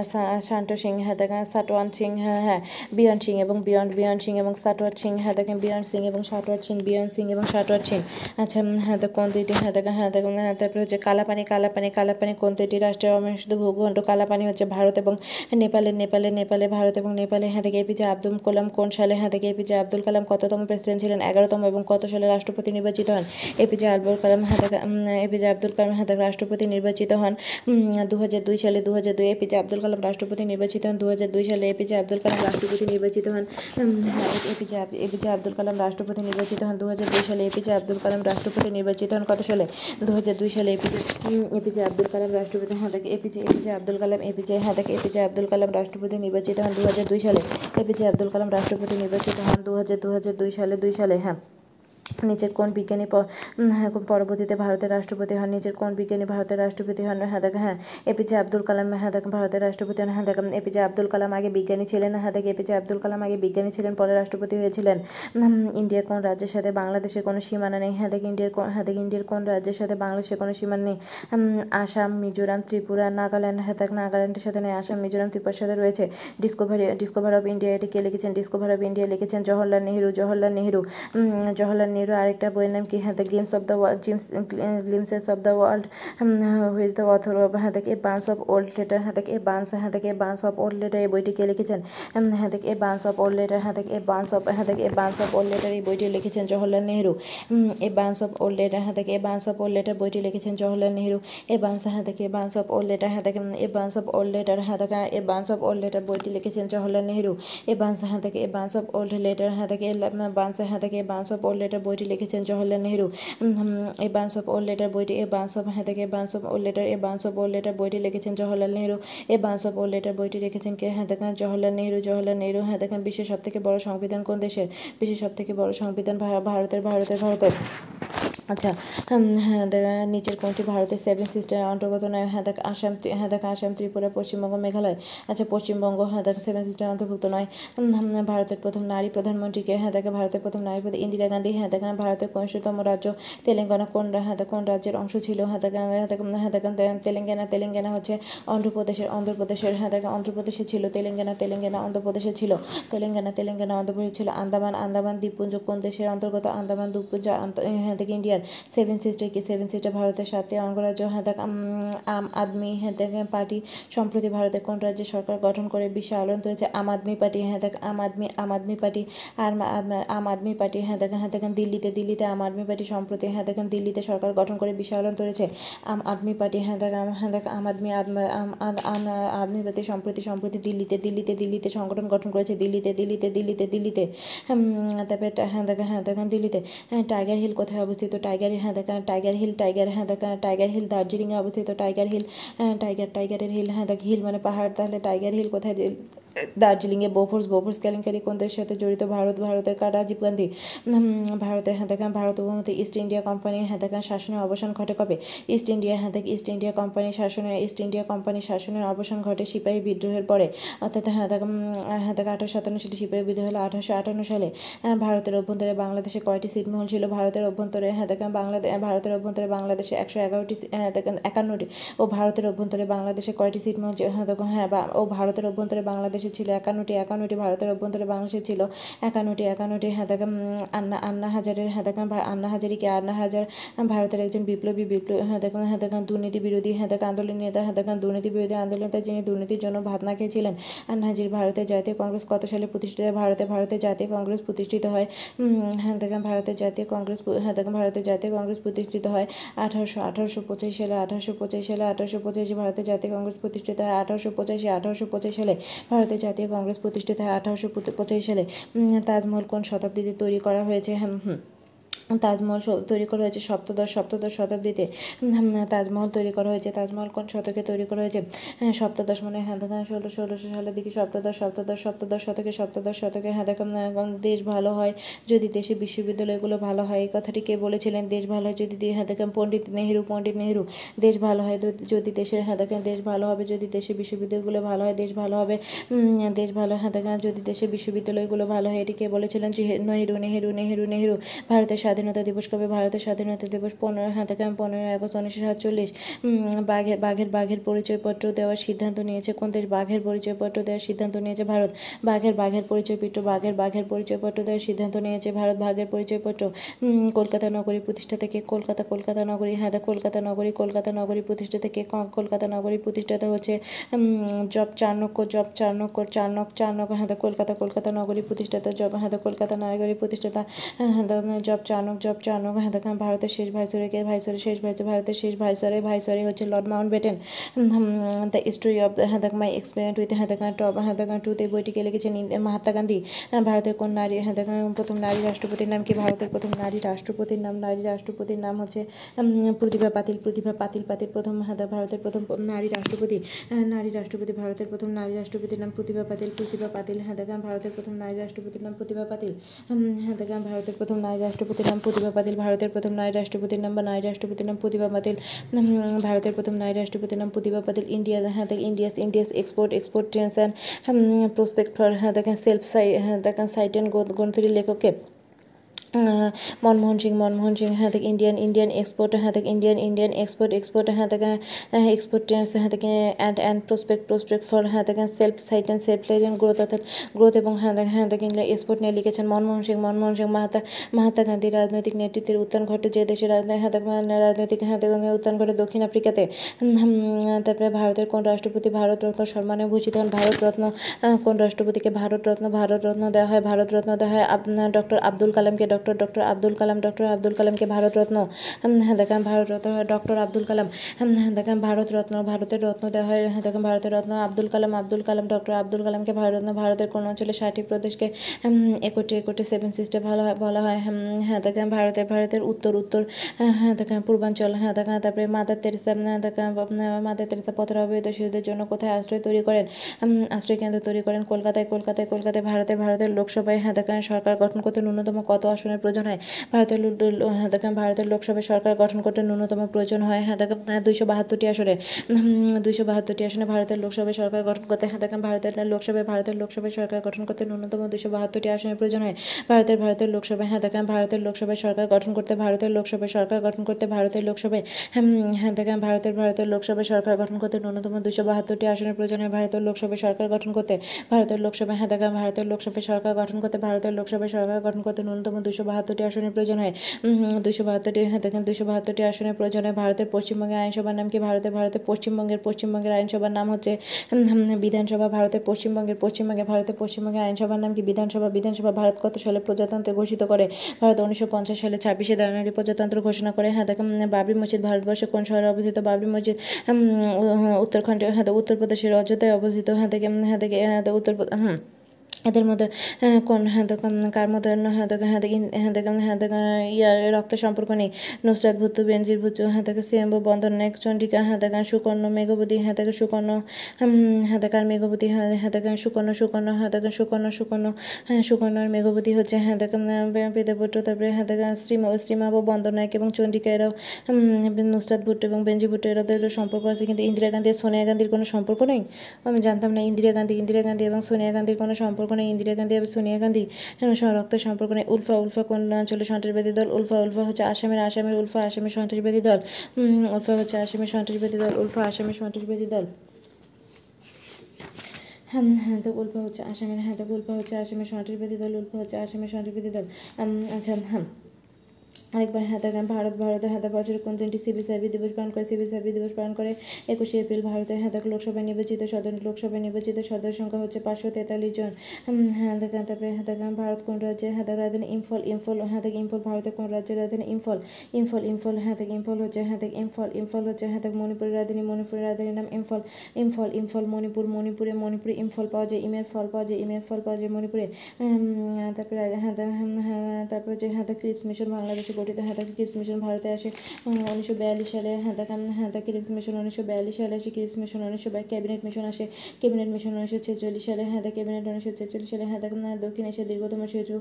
শান্ত সিং হ্যাঁ দেখা সাটওয়ান সিং হ্যাঁ হ্যাঁ বিয়ান সিং এবং বিয়ন্ড বিয়ান সিং এবং সাটওয়ার সিং হ্যাঁ দেখেন বিয়ান সিং এবং সাটওয়ার সিং, বিয়ান সিং এবং সাটওয়ার সিং। আচ্ছা হ্যাঁ কোন দুইটি হ্যাঁ দেখা হ্যাঁ দেখুন হ্যাঁ তারপরে হচ্ছে কালাপানি কালাপানি কালাপানি কোন দুইটি রাষ্ট্রের অমৃত ভূখণ্ড? কালাপানি হচ্ছে ভারত এবং নেপালে নেপালে নেপালে, ভারত এবং নেপালে। হ্যাঁ থেকে এপিজে আব্দুল কালাম কোন সালে হ্যাঁ থেকে এপিজে আব্দুল কালাম কততম প্রেসিডেন্ট ছিলেন? এগারোতম এবং কত সালে রাষ্ট্রপতি নির্বাচিত হন? এপিজে আব্দুল কালাম হ্যাঁ দেখা এপিজে আব্দুল কালাম হ্যাঁ রাষ্ট্রপতি নির্বাচিত হন। দু সালে দু হাজার দুই এপিজে আব্দুল কালাম রাষ্ট্রপতি নির্বাচিত হন দু হাজার দুই সালে এপিজে আব্দুল কালাম রাষ্ট্রপতি নির্বাচিত হন এপিজে এপিজে আব্দুল কালাম রাষ্ট্রপতি নির্বাচিত হন দু সালে এপিজে আব্দুল কালাম রাষ্ট্রপতি নির্বাচিত হন কত সালে দু সালে এপিজে এপিজে আব্দুল কালাম রাষ্ট্রপতি হ্যাঁ দেখে APJ APJ Abdul Kalam APJ হ্যাঁ দেখে এপিজে আব্দুল কালাম রাষ্ট্রপতি নির্বাচিত হন দু হাজার দুই সালে এপিজে আব্দুল কালাম রাষ্ট্রপতি নির্বাচিত হন দু হাজার দুই সালে দুই সালে হ্যাঁ নিচের কোন বিজ্ঞানী হ্যাঁ, পরবর্তীতে ভারতের রাষ্ট্রপতি হন নিচের কোন বিজ্ঞানী ভারতের রাষ্ট্রপতি হন হ্যাঁ দেখ হ্যাঁ এপিজে আব্দুল কালাম হ্যাঁ দেখ ভারতের রাষ্ট্রপতি হন হ্যাঁ দেখ এপিজে আব্দুল কালাম আগে বিজ্ঞানী ছিলেন হ্যাঁ দেখ এপিজে আব্দুল কালাম আগে বিজ্ঞানী ছিলেন পরে রাষ্ট্রপতি হয়েছিলেন। ইন্ডিয়ার কোন রাজ্যের সাথে বাংলাদেশের কোনো সীমানা নেই হ্যাঁ দেখ ইন্ডিয়ার হ্যাঁ দেখ ইন্ডিয়ার কোন রাজ্যের সাথে বাংলাদেশের কোনো সীমানা নেই। আসাম মিজোরাম ত্রিপুরা নাগাল্যান্ড হ্যাঁ দেখ নাগাল্যান্ডের সাথে নেই আসাম মিজোরাম ত্রিপুরার সাথে রয়েছে। ডিসকভারি ডিসকভার অফ ইন্ডিয়া এটি কে লিখেছেন? ডিসকভার অফ ইন্ডিয়া লিখেছেন জওহরলাল নেহরু জওহরলাল নেহরু। জওহরলাল নেহরু আরেকটা বইয়ের নাম কি হ্যাঁ the games of the world gems glimpses of the world who's the author of হ্যাঁ দেখ a bunch of old letter হ্যাঁ দেখ এ বান্স হ্যাঁ দেখ a bunch of old letter এই বইটি কে লিখেছেন হ্যাঁ দেখ a bunch of old letter হ্যাঁ দেখ এ বান্স অফ হ্যাঁ দেখ a bunch of old letter এই বইটি লিখেছেন Jawaharlal Nehru a bunch of old letter হ্যাঁ দেখ a bunch of old letter বইটি লিখেছেন জওহরলাল নেহরু এ বান্স হ্যাঁ দেখ a bunch of old letter হ্যাঁ দেখ a bunch of old letter হ্যাঁ দেখ a bunch of old letter বইটি লিখেছেন জওহরলাল নেহরু এ বান্স হ্যাঁ দেখ a bunch of old letter হ্যাঁ দেখ এ বান্স হ্যাঁ দেখ a bunch of old letter বইটি লিখেছেন Jawaharlal Nehru. A bunch of old letter বইটি, এ বান্স অফ হ্যাঁ দেখে bunch of old letter, a bunch of old letter বইটি লিখেছেন Jawaharlal Nehru. A bunch of old letter বইটি লিখেছেন কে? হ্যাঁ দেখেন, জওহরলাল নেহরু জওহরলাল নেহরু হ্যাঁ দেখেন, বিশ্বের সবথেকে বড় সংবিধান কোন দেশের? বিশ্বের সব থেকে বড় সংবিধান ভারতের ভারতের ভারতের। আচ্ছা হ্যাঁ নিচের কোনটি ভারতের সেভেন সিস্টার অন্তর্গত নয় হ্যাঁ দেখ আসাম হ্যাঁ দেখ আসাম ত্রিপুরা পশ্চিমবঙ্গ মেঘালয় আচ্ছা পশ্চিমবঙ্গ হ্যাঁ দেখ সেভেন সিস্টার অন্তর্ভুক্ত নয় ভারতের প্রথম নারী প্রধানমন্ত্রীকে হ্যাঁ দেখে ভারতের প্রথম নারী প্রধান ইন্দিরা গান্ধী হ্যাঁ দেখ ভারতের কনিষ্ঠতম রাজ্য তেলেঙ্গানা কোন হ্যাঁ কোন রাজ্যের অংশ ছিল হ্যাঁ দেখ হ্যাঁ দেখ তেলেঙ্গানা তেলেঙ্গানা হচ্ছে অন্ধ্রপ্রদেশের অন্ধ্রপ্রদেশের হ্যাঁ দেখ অন্ধ্রপ্রদেশে ছিল তেলেঙ্গানা তেলেঙ্গানা অন্ধ্রপ্রদেশে ছিল তেলেঙ্গানা তেলেঙ্গানা অন্ধ্রপ্রদেশ ছিল আন্দামান আন্দামান দ্বীপপুঞ্জ কোন দেশের অন্তর্গত আন্দামান দ্বীপপুঞ্জ হ্যাঁ দেখ ইন্ডিয়ার সেভেন সিস্টার কি সেভেন সিস্টার ভারতের সাতটি অঙ্গরাজ্য হ্যাঁ দেখ আম আদমি হ্যাঁ দেখ পার্টি সম্প্রতি ভারতের কোন রাজ্যে সরকার গঠন করে বিশ্বে আলোড়ন তুলেছে? আম আদমি পার্টি হ্যাঁ দেখ আম আদমি আম আদমি পার্টি আর আম আদমি পার্টি হ্যাঁ দেখ হ্যাঁ দেখেন দিল্লিতে দিল্লিতে আম আদমি পার্টি সম্প্রতি হ্যাঁ দেখেন দিল্লিতে সরকার গঠন করে বিশ্বে আলোড়ন তুলেছে। আম আদমি পার্টি হ্যাঁ দেখ হ্যাঁ দেখ আম আদমি আদমি পার্টি সম্প্রতি সম্প্রতি দিল্লিতে দিল্লিতে দিল্লিতে সংগঠন গঠন করেছে। দিল্লিতে দিল্লিতে দিল্লিতে দিল্লিতে তারপরে হ্যাঁ দেখ হ্যাঁ দেখেন দিল্লিতে। হ্যাঁ টাইগার হিল কোথায় অবস্থিত? টাইগার হ্যাঁ দেখা টাইগার হিল টাইগার হ্যাঁ দেখা টাইগার হিল দার্জিলিংয়ে অবস্থিত টাইগার হিল টাইগার টাইগারের হিল হ্যাঁ দেখ হিল মানে পাহাড় তাহলে টাইগার হিল কোথায় দার্জিলিংয়ে বোফোর্স বোফোর্স কেলেঙ্কারি কোন দেশের সাথে জড়িত? ভারত, ভারতের কার? রাজীব গান্ধী। ভারতের হ্যাঁ দেখা ভারত উপমতে ইস্ট ইন্ডিয়া কোম্পানির হ্যাঁ দেখা শাসনের অবসান ঘটে কবে? ইস্ট ইন্ডিয়া হ্যাঁ দেখ ইস্ট ইন্ডিয়া কোম্পানির শাসনের ইস্ট ইন্ডিয়া কোম্পানির শাসনের অবসান ঘটে সিপাহী বিদ্রোহের পরে। অর্থাৎ হ্যাঁ দেখ হ্যাঁ দেখ আঠারোশো সাতান্ন সালে সিপাহী বিদ্রোহ হলো আঠারোশো আটান্ন সালে। ভারতের অভ্যন্তরে বাংলাদেশে কয়টি ছিটমহল ছিল? ভারতের অভ্যন্তরে হ্যাঁ দেখ বাংলাদেশ ভারতের অভ্যন্তরে বাংলাদেশে একশো এগারোটি দেখেন একান্নটি। ও ভারতের অভ্যন্তরে বাংলাদেশে কয়টি ছিটমহল হ্যাঁ দেখো হ্যাঁ ও ভারতের অভ্যন্তরে বাংলাদেশে ছিল একান্নটি একান্নটি ভারতের অভ্যন্তরে বাংলাদেশে ছিল একান্নটি একান্নটি হ্যাঁ আন্না আন্না হাজারের দেখেন আন্না হাজারিকে আন্না হাজার ভারতের একজন বিপ্লবী বিপ্লবী হ্যাঁ দেখেন দুর্নীতি বিরোধী হ্যাঁ আন্দোলন নেতা হ্যাঁ দুর্নীতি বিরোধী আন্দোলন নেতা যিনি দুর্নীতির জন্য ভাত না খেয়েছিলেন আন্না হাজির ভারতের জাতীয় কংগ্রেস কত সালে প্রতিষ্ঠিত ভারতে ভারতের জাতীয় কংগ্রেস প্রতিষ্ঠিত হয় হ্যাঁ ভারতের জাতীয় কংগ্রেস হ্যাঁ ভারতের জাতীয় কংগ্রেস প্রতিষ্ঠিত হয় আঠারোশো আঠারোশো পঁচিশ সালে, আঠারোশো পঁচিশ সালে, আঠারোশো পঁচাশি ভারতের জাতীয় কংগ্রেস প্রতিষ্ঠিত হয়, আঠারোশো পঁচাশি আঠারোশো পঁচিশ সালে ভারতের জাতীয় কংগ্রেস প্রতিষ্ঠিত হয় আঠারোশো পঁচাশি সালে। তাজমহল কোন শতাব্দীতে তৈরি করা হয়েছে? হ্যাঁ হুম। তাজমহল তৈরি করা হয়েছে সপ্তদশ সপ্তদশ শতাব্দীতে। তাজমহল তৈরি করা হয়েছে। তাজমহল কোন শতকে তৈরি করা হয়েছে? হ্যাঁ সপ্তদশ মানে হ্যাঁ ষোলো ষোলোশো সালের দিকে সপ্তদশ সপ্তদশ সপ্তদশ শতকে সপ্তদশ শতকে হ্যাঁ দেখেন দেশ ভালো হয় যদি দেশে বিশ্ববিদ্যালয়গুলো ভালো হয়। এই কথাটি কে বলেছিলেন? দেশ ভালো হয় যদি হ্যাঁ দেখেন, পণ্ডিত নেহেরু পণ্ডিত নেহেরু। দেশ ভালো হয় যদি দেশের হ্যাঁ দেখেন, দেশ ভালো হবে যদি দেশের বিশ্ববিদ্যালয়গুলো ভালো হয়, দেশ ভালো হবে। দেশ ভালো হ্যাঁ দেখেন, যদি দেশের বিশ্ববিদ্যালয়গুলো ভালো হয়, এটি কে বলেছিলেন? নেহেরু নেহেরু নেহেরু নেহেরু। ভারতের স্বাধীন স্বাধীনতা দিবস কবে? ভারতের স্বাধীনতা দিবস পনেরো হাতে থেকে পনেরোই আগস্ট উনিশশো সাতচল্লিশ। বাঘের বাঘের বাঘের পরিচয়পত্র দেওয়ার সিদ্ধান্ত নিয়েছে কোন দেশ? বাঘের পরিচয়পত্র দেওয়ার সিদ্ধান্ত নিয়েছে ভারত। বাঘের বাঘের পরিচয়পত্র, বাঘের বাঘের পরিচয়পত্র দেওয়ার সিদ্ধান্ত নিয়েছে ভারত। বাঘের পরিচয়পত্র কলকাতা নগরী প্রতিষ্ঠা থেকে কলকাতা কলকাতা নগরী হ্যাঁ কলকাতা নগরী কলকাতা নগরী প্রতিষ্ঠা থেকে কলকাতা নগরী প্রতিষ্ঠাতা হচ্ছে Job Charnock Job Charnock Charnock Charnock হ্যাঁ কলকাতা কলকাতা নগরী প্রতিষ্ঠাতা, জব হ্যাঁ কলকাতা নগরী প্রতিষ্ঠাতা হ্যাঁ জব চাণক জব চাণক হ্যাঁ ভারতের শেষ ভাইসরে ভাইসরে শেষ ভাইসরে, ভারতের শেষ ভাইসরে ভাইসরে হচ্ছে lord Mountbatten the story of হ্যাঁ মাই এক্সপেরিয়েন্ট উইথ হ্যাঁ টপ হ্যাঁ টুথ এই বইটিকে লিখেছেন? মহাত্মা গান্ধী। ভারতের কোন নারী হ্যাঁ প্রথম নারী রাষ্ট্রপতির নাম কি? ভারতের প্রথম নারী রাষ্ট্রপতির নাম, নারী রাষ্ট্রপতির নাম হচ্ছে প্রতিভা পাতিল প্রতিভা পাতিল পাতিল প্রথম হ্যাঁ ভারতের প্রথম নারী রাষ্ট্রপতি। নারী রাষ্ট্রপতি, ভারতের প্রথম নারী রাষ্ট্রপতির নাম প্রতিভা পাতিল প্রতিভা পাতিল হ্যাঁ ভারতের প্রথম নারী রাষ্ট্রপতির নাম প্রতিভা পাতিল। হ্যাঁ ভারতের প্রথম নারী রাষ্ট্রপতির নাম প্রতিভা পাতিল ভারতের প্রথম নারী রাষ্ট্রপতির নাম বা নারী রাষ্ট্রপতির নাম প্রতিভা পাতিল ভারতের প্রথম নারী রাষ্ট্রপতির নাম প্রতিভা পাতিল ইন্ডিয়া হ্যাঁ India's India's export export trends and prospect for হ্যাঁ দেখেন সেলফ সাই হ্যাঁ দেখেন সাইট অ্যান্ড গ্রন্থটির লেখককে মনমোহন সিং মনমোহন সিং হ্যাঁ থেকে ইন্ডিয়ান ইন্ডিয়ান এক্সপোর্ট হ্যাঁ থেকে ইন্ডিয়ান ইন্ডিয়ান এক্সপোর্ট এক্সপোর্ট হ্যাঁ থেকে এক্সপোর্ট হ্যাঁ থেকে and and prospect prospect for হ্যাঁ থেকে self sight and self line growth অর্থাৎ গ্রোথ এবং হ্যাঁ থেকে হ্যাঁ থেকে এক্সপোর্ট নিয়ে লিখেছেন মনমোহন সিং মনমোহন সিং, মাহাতা মহাত্মা গান্ধী রাজনৈতিক নেতৃত্বের উত্থান ঘটে যে দেশের হ্যাঁ থেকে রাজনৈতিক হ্যাঁ থেকে উত্থান ঘটে দক্ষিণ আফ্রিকাতে। তারপরে ভারতের কোন রাষ্ট্রপতি ভারত রত্ন সম্মানে ভূষিত হন? ভারত রত্ন কোন রাষ্ট্রপতিকে ভারত রত্ন ভারত রত্ন দেওয়া হয়? ভারত রত্ন দেওয়া হয় doctor Abdul কালামকে, doctor doctor doctor Abdul Kalam, doctor Abdul কালামকে Bharat Ratna দেখেন ভারতরত্ন ডক্টর আব্দুল কালাম দেখেন ভারতরত্ন ভারতের রত্ন দেওয়া হয়, দেখেন ভারতের রত্ন আব্দুল কালাম আব্দুল কালাম, ডক্টর আব্দুল কালামকে ভারতরত্ন ভারতের কোন অঞ্চলে ষাটটি প্রদেশকে একটি একটি সেভেন সিস্টার ভালো হয়, বলা হয় হ্যাঁ দেখেন ভারতের ভারতের উত্তর উত্তর হ্যাঁ দেখেন পূর্বাঞ্চল হ্যাঁ দেখেন তারপরে মাদার তেরেসা দেখেন মাদার তেরেসা পথের অবৈধ শিশুদের জন্য কোথায় আশ্রয় তৈরি করেন আশ্রয় কেন্দ্র তৈরি করেন কলকাতায় কলকাতায় কলকাতায় ভারতের ভারতের লোকসভায় হ্যাঁ দেখেন সরকার গঠন করতে ন্যূনতম কত আসনের প্রয়োজন হয়। ভারতের হ্যাঁ দেখেন ভারতের লোকসভায় সরকার গঠন করতে ন্যূনতম প্রয়োজন হয়। হ্যাঁ দেখেন দুইশো বাহাত্তরটি আসনে। দুইশো বাহাত্তরটি আসনে ভারতের লোকসভায় সরকার গঠন করতে হ্যাঁ দেখেন ভারতের লোকসভায় ভারতের লোকসভায় সরকার গঠন করতে ন্যূনতম দুইশো বাহাত্তরটি আসনের প্রয়োজন হয়। ভারতের ভারতের লোকসভায় হ্যাঁ দেখেন ভারতের লোকসভায় সরকার গঠন করতে ভারতের লোকসভায় সরকার গঠন করতে ভারতের লোকসভায় হ্যাঁ দেখেন ভারতের ভারতের লোকসভায় সরকার গঠন করতে ন্যূনতম দুইশো বাহাত্তরটি আসনের প্রয়োজন হয়। ভারতের লোকসভায় সরকার গঠন করতে ভারতের লোকসভায় হ্যাঁ দেখেন ভারতের লোকসভায় সরকার গঠন করতে ভারতের লোকসভায় সরকার গঠন করতে ন্যূনতম দুইশো বাহাত্তরটি আসনের প্রয়োজন হয়। দুশো বাহাত্তরটি হ্যাঁ দেখেন দুশো বাহাত্তরটি আসনের প্রয়োজন হয় ভারতের পশ্চিমবঙ্গের আইনসভার নাম কি? ভারতের ভারতের পশ্চিমবঙ্গের পশ্চিমবঙ্গের আইনসভার নাম হচ্ছে বিধানসভা, ভারতের পশ্চিমবঙ্গের, পশ্চিমবঙ্গে, ভারতের পশ্চিমবঙ্গের আইনসভার নাম কি? বিধানসভা বিধানসভা ভারত কত সালে প্রজাতন্ত্র ঘোষিত করে? ভারত উনিশশো পঞ্চাশ সালে ছাব্বিশে জানুয়ারি প্রজাতন্ত্র ঘোষণা করে। হ্যাঁ দেখেন বাবরি মসজিদ ভারতবর্ষে কোন শহরে অবস্থিত? বাবরি মসজিদ উত্তরাখণ্ডে হ্যাঁ উত্তরপ্রদেশের অযোধ্যায় অবস্থিত। হ্যাঁ দেখে হ্যাঁ দেখে হ্যাঁ উত্তর হুম। এদের মধ্যে কোন হ্যাঁ কার মধ্যে হ্যাঁ হ্যাঁ হ্যাঁ হ্যাঁ ইয়ার রক্ত সম্পর্ক নেই। নুসরাত ভুতু বেনজির ভুতু হ্যাঁ দেখে সিএম্বু, বন্ধন নেক চন্ডিকা হ্যাঁ দেখেন সুকর্ণ, মেঘবতী হ্যাঁ দেখে সুকর্ণ হ্যাঁ দেখার মেঘবতী হ্যাঁ দেখেন সুকর্ণ সুকর্ণ হ্যাঁ দেখেন সুকর্ণ সুকর্ণ হ্যাঁ সুকর্ণ আর মেঘবতী হচ্ছে হ্যাঁ দেখেন পেদেপুত্র তারপরে হ্যাঁ দেখেন শ্রীমা শ্রীমাব বন্ধন নায়ক এবং চন্ডিকা এরাও নুসরাত ভুট্টো এবং বেঞ্জি ভুট্টো এরাদের সম্পর্ক আছে, কিন্তু ইন্দিরা গান্ধী সোনিয়া গান্ধীর কোনো সম্পর্ক নেই? আমি জানতাম না, ইন্দিরা গান্ধী ইন্দিরা গান্ধী এবং সোনিয়া গান্ধীর কোনো সম্পর্ক সম্পর্ক নেই, ইন্দিরা গান্ধী এবং সোনিয়া গান্ধী? রক্ত সম্পর্ক নেই, উলফা উলফা কোন অঞ্চলে সন্ত্রাসবাদী দল? উলফা উলফা হচ্ছে আসামের আসামের উলফা, আসামের সন্ত্রাসবাদী দল। উলফা হচ্ছে আসামের সন্ত্রাসবাদী দল, উলফা আসামের সন্ত্রাসবাদী দল। হ্যাঁ হ্যাঁ তো উল্ফা হচ্ছে আসামের হ্যাঁ তো উল্ফা হচ্ছে আসামের সন্ত্রাসবাদী দল, উল্ফা হচ্ছে আসামের সন্ত্রাসবাদী দল। আচ্ছা হ্যাঁ আরেকবার হাতাগান ভারত ভারতের হাতা বছরের কোন দিনটি সিভিল সার্ভিস দিবস পালন করে? সিভিল সার্ভিস দিবস পালন করে একুশে এপ্রিল ভারতের হাতাক লোকসভায় নির্বাচিত সদর লোকসভায় নির্বাচিত সদস্য সংখ্যা হচ্ছে পাঁচশো তেতাল্লিশ জন। হাতাগান তারপরে হাতাগান ভারত কোন রাজ্যে? হাতাক রাজধানী ইম্ফল ইম্ফল হাতাক ইম্ফল ভারতের কোন রাজ্যের রাজধানী ইম্ফল ইম্ফল ইম্ফল হাতাক ইম্ফল হচ্ছে হাতাক ইম্ফল ইম্ফল হচ্ছে হাতাক মণিপুরের রাজধানী, মণিপুরের রাজধানীর নাম ইম্ফল ইম্ফল ইম্ফল, মণিপুর, মণিপুরে মণিপুরে ইম্ফল পাওয়া যায় ইমের ফল পাওয়া যায় ইমের ফল পাওয়া যায় মণিপুরে। তারপরে হ্যাঁ তারপরে হচ্ছে হাতাক ক্রিপস মিশন বাংলাদেশে গঠিত হাতাক ক্রিপস মিশন ভারতে আসে। উনিশশো বিয়াল্লিশ সালে হাতাক হাতাক ক্রিপস মিশন। উনিশশো বিয়াল্লিশ সালে আসে ক্রিপস মিশন। উনিশশো ক্যাবিনেট মিশন আসে। ক্যাবিনেট মিশন উনিশশো ছেচল্লিশ সালে হাতাক ক্যাবিনেট। উনিশশো ছেচল্লিশ সালে হাতাক দক্ষিণ এশিয়ার দীর্ঘতম সেতু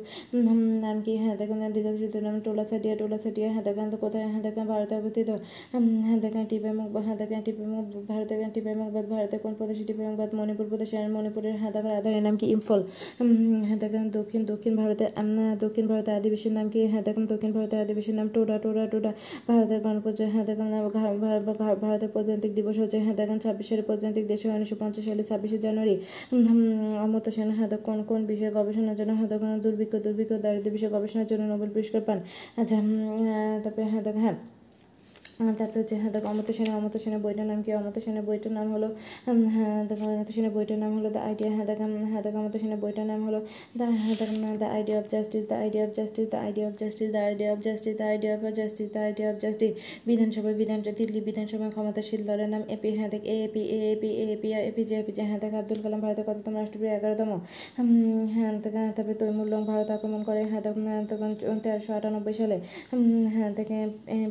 নাম কি? হাতাক দীর্ঘ সেতু নাম টোলা ছাটিয়া টোলা ছাটিয়া হাতাক কোথায়? হাতাক ভারতে অবস্থিত। হাতাক টিপাইমুখ হাতাক টিপাইমুখ ভারতে টিপাইমুখবাদ ভারতে কোন প্রদেশে টিপাইমুখবাদ মণিপুর প্রদেশে মণিপুরের হাতাক রাজধানীর নাম কি? ইম্ফল। হাতাক দক্ষিণ দক্ষিণ ভারতে দক্ষিণ ভারতের আদিবাসীর নাম কি? হাতাক দক্ষিণ ভারতের ভারতের আদিবাসীর নাম টোডা টোডা টোডা। ভারতের গণপ্রজাতন্ত্র হ্যাঁ দেখেন ভারতের প্রজাতান্ত্রিক দিবস হচ্ছে হ্যাঁ দেখেন ছাব্বিশ সালের প্রজাতান্ত্রিক দেশ উনিশশো পঞ্চাশ সালে ছাব্বিশে জানুয়ারি। অমর্ত্য সেন হ্যাঁ কোন কোন বিষয়ে গবেষণার জন্য হ্যাঁ দুর্ভিক্ষ দুর্ভিক্ষ দারিদ্র বিষয়ে গবেষণার জন্য নোবেল পুরস্কার পান। আচ্ছা তারপরে হ্যাঁ হ্যাঁ তারপরে হচ্ছে হ্যাঁ দেখো অমর্ত্য সেনের অমর্ত্য সেনের বইটার নাম কি? অমর্ত্য সেনের বইটার নাম হলো হ্যাঁ দেখো অমর্ত্য সেনের বইটার নাম হলো দ্য আইডিয়া হ্যাঁ দেখো হ্যাঁ দেখো অমর্ত্য সেনের বইটার নাম হলো দ্য হ্যাঁ the idea of justice the idea of justice the idea of justice the idea of justice the idea of justice the idea of justice বিধানসভা বিধান, দিল্লি বিধানসভায় ক্ষমতাশীল দলের নাম এপি হ্যাঁ দেখ AP AP AP APJ APJ হ্যাঁ দেখ, আব্দুল কালাম ভারতের কততম রাষ্ট্রপতি? এগারোতম। হ্যাঁ তারপরে তৈমুল্লং ভারত আক্রমণ করে হ্যাঁ তখন তেরোশো আটানব্বই সালে। হ্যাঁ দেখে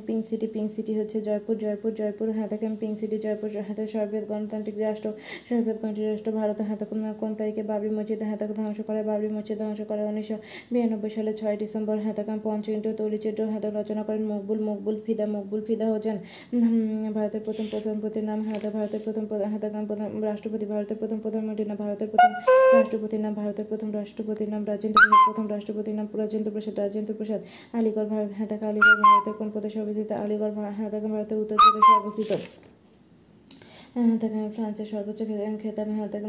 পিঙ্ক সিটি পিঙ্ক সিটি হচ্ছে জয়পুর জয়পুর জয়পুর হাতাকাম পিঙ্ক সিটি, জয়পুর, হাতে সর্বেদ গণতান্ত্রিক রাষ্ট্র সর্বেদ গণতান্ত্রিক রাষ্ট্র, ভারত হাতক কোন তারিখে বাবরি মসজিদ হাতাক ধ্বংস করে? বাবরি মসজিদ ধ্বংস করে উনিশশো বিরানব্বই সালে ছয় ডিসেম্বর। হাতাকাম পঞ্চ ইন্টু তলিচিত্র হাতক রচনা করেন মকবুল মকবুল ফিদা মকবুল ফিদা হচ্ছেন ভারতের প্রথম প্রধানমন্ত্রীর নাম হাতা, ভারতের প্রথম হাতাকাম প্রধান রাষ্ট্রপতি, ভারতের প্রথম প্রধানমন্ত্রীর নাম ভারতের প্রথম রাষ্ট্রপতির নাম, ভারতের প্রথম রাষ্ট্রপতির নাম রাজেন্দ্র প্রসাদ প্রথম রাষ্ট্রপতির নাম রাজেন্দ্র প্রসাদ রাজেন্দ্র প্রসাদ আলিগড়, ভারত হাতাকা আলিগড়, ভারতের কোন প্রদেশে অবস্থিত? আলিগড় হাতাকা ভারতের উত্তরপ্রদেশে অবস্থিত। তাকে ফ্রান্সের সর্বোচ্চ খেতাব হ্যাঁ তাকে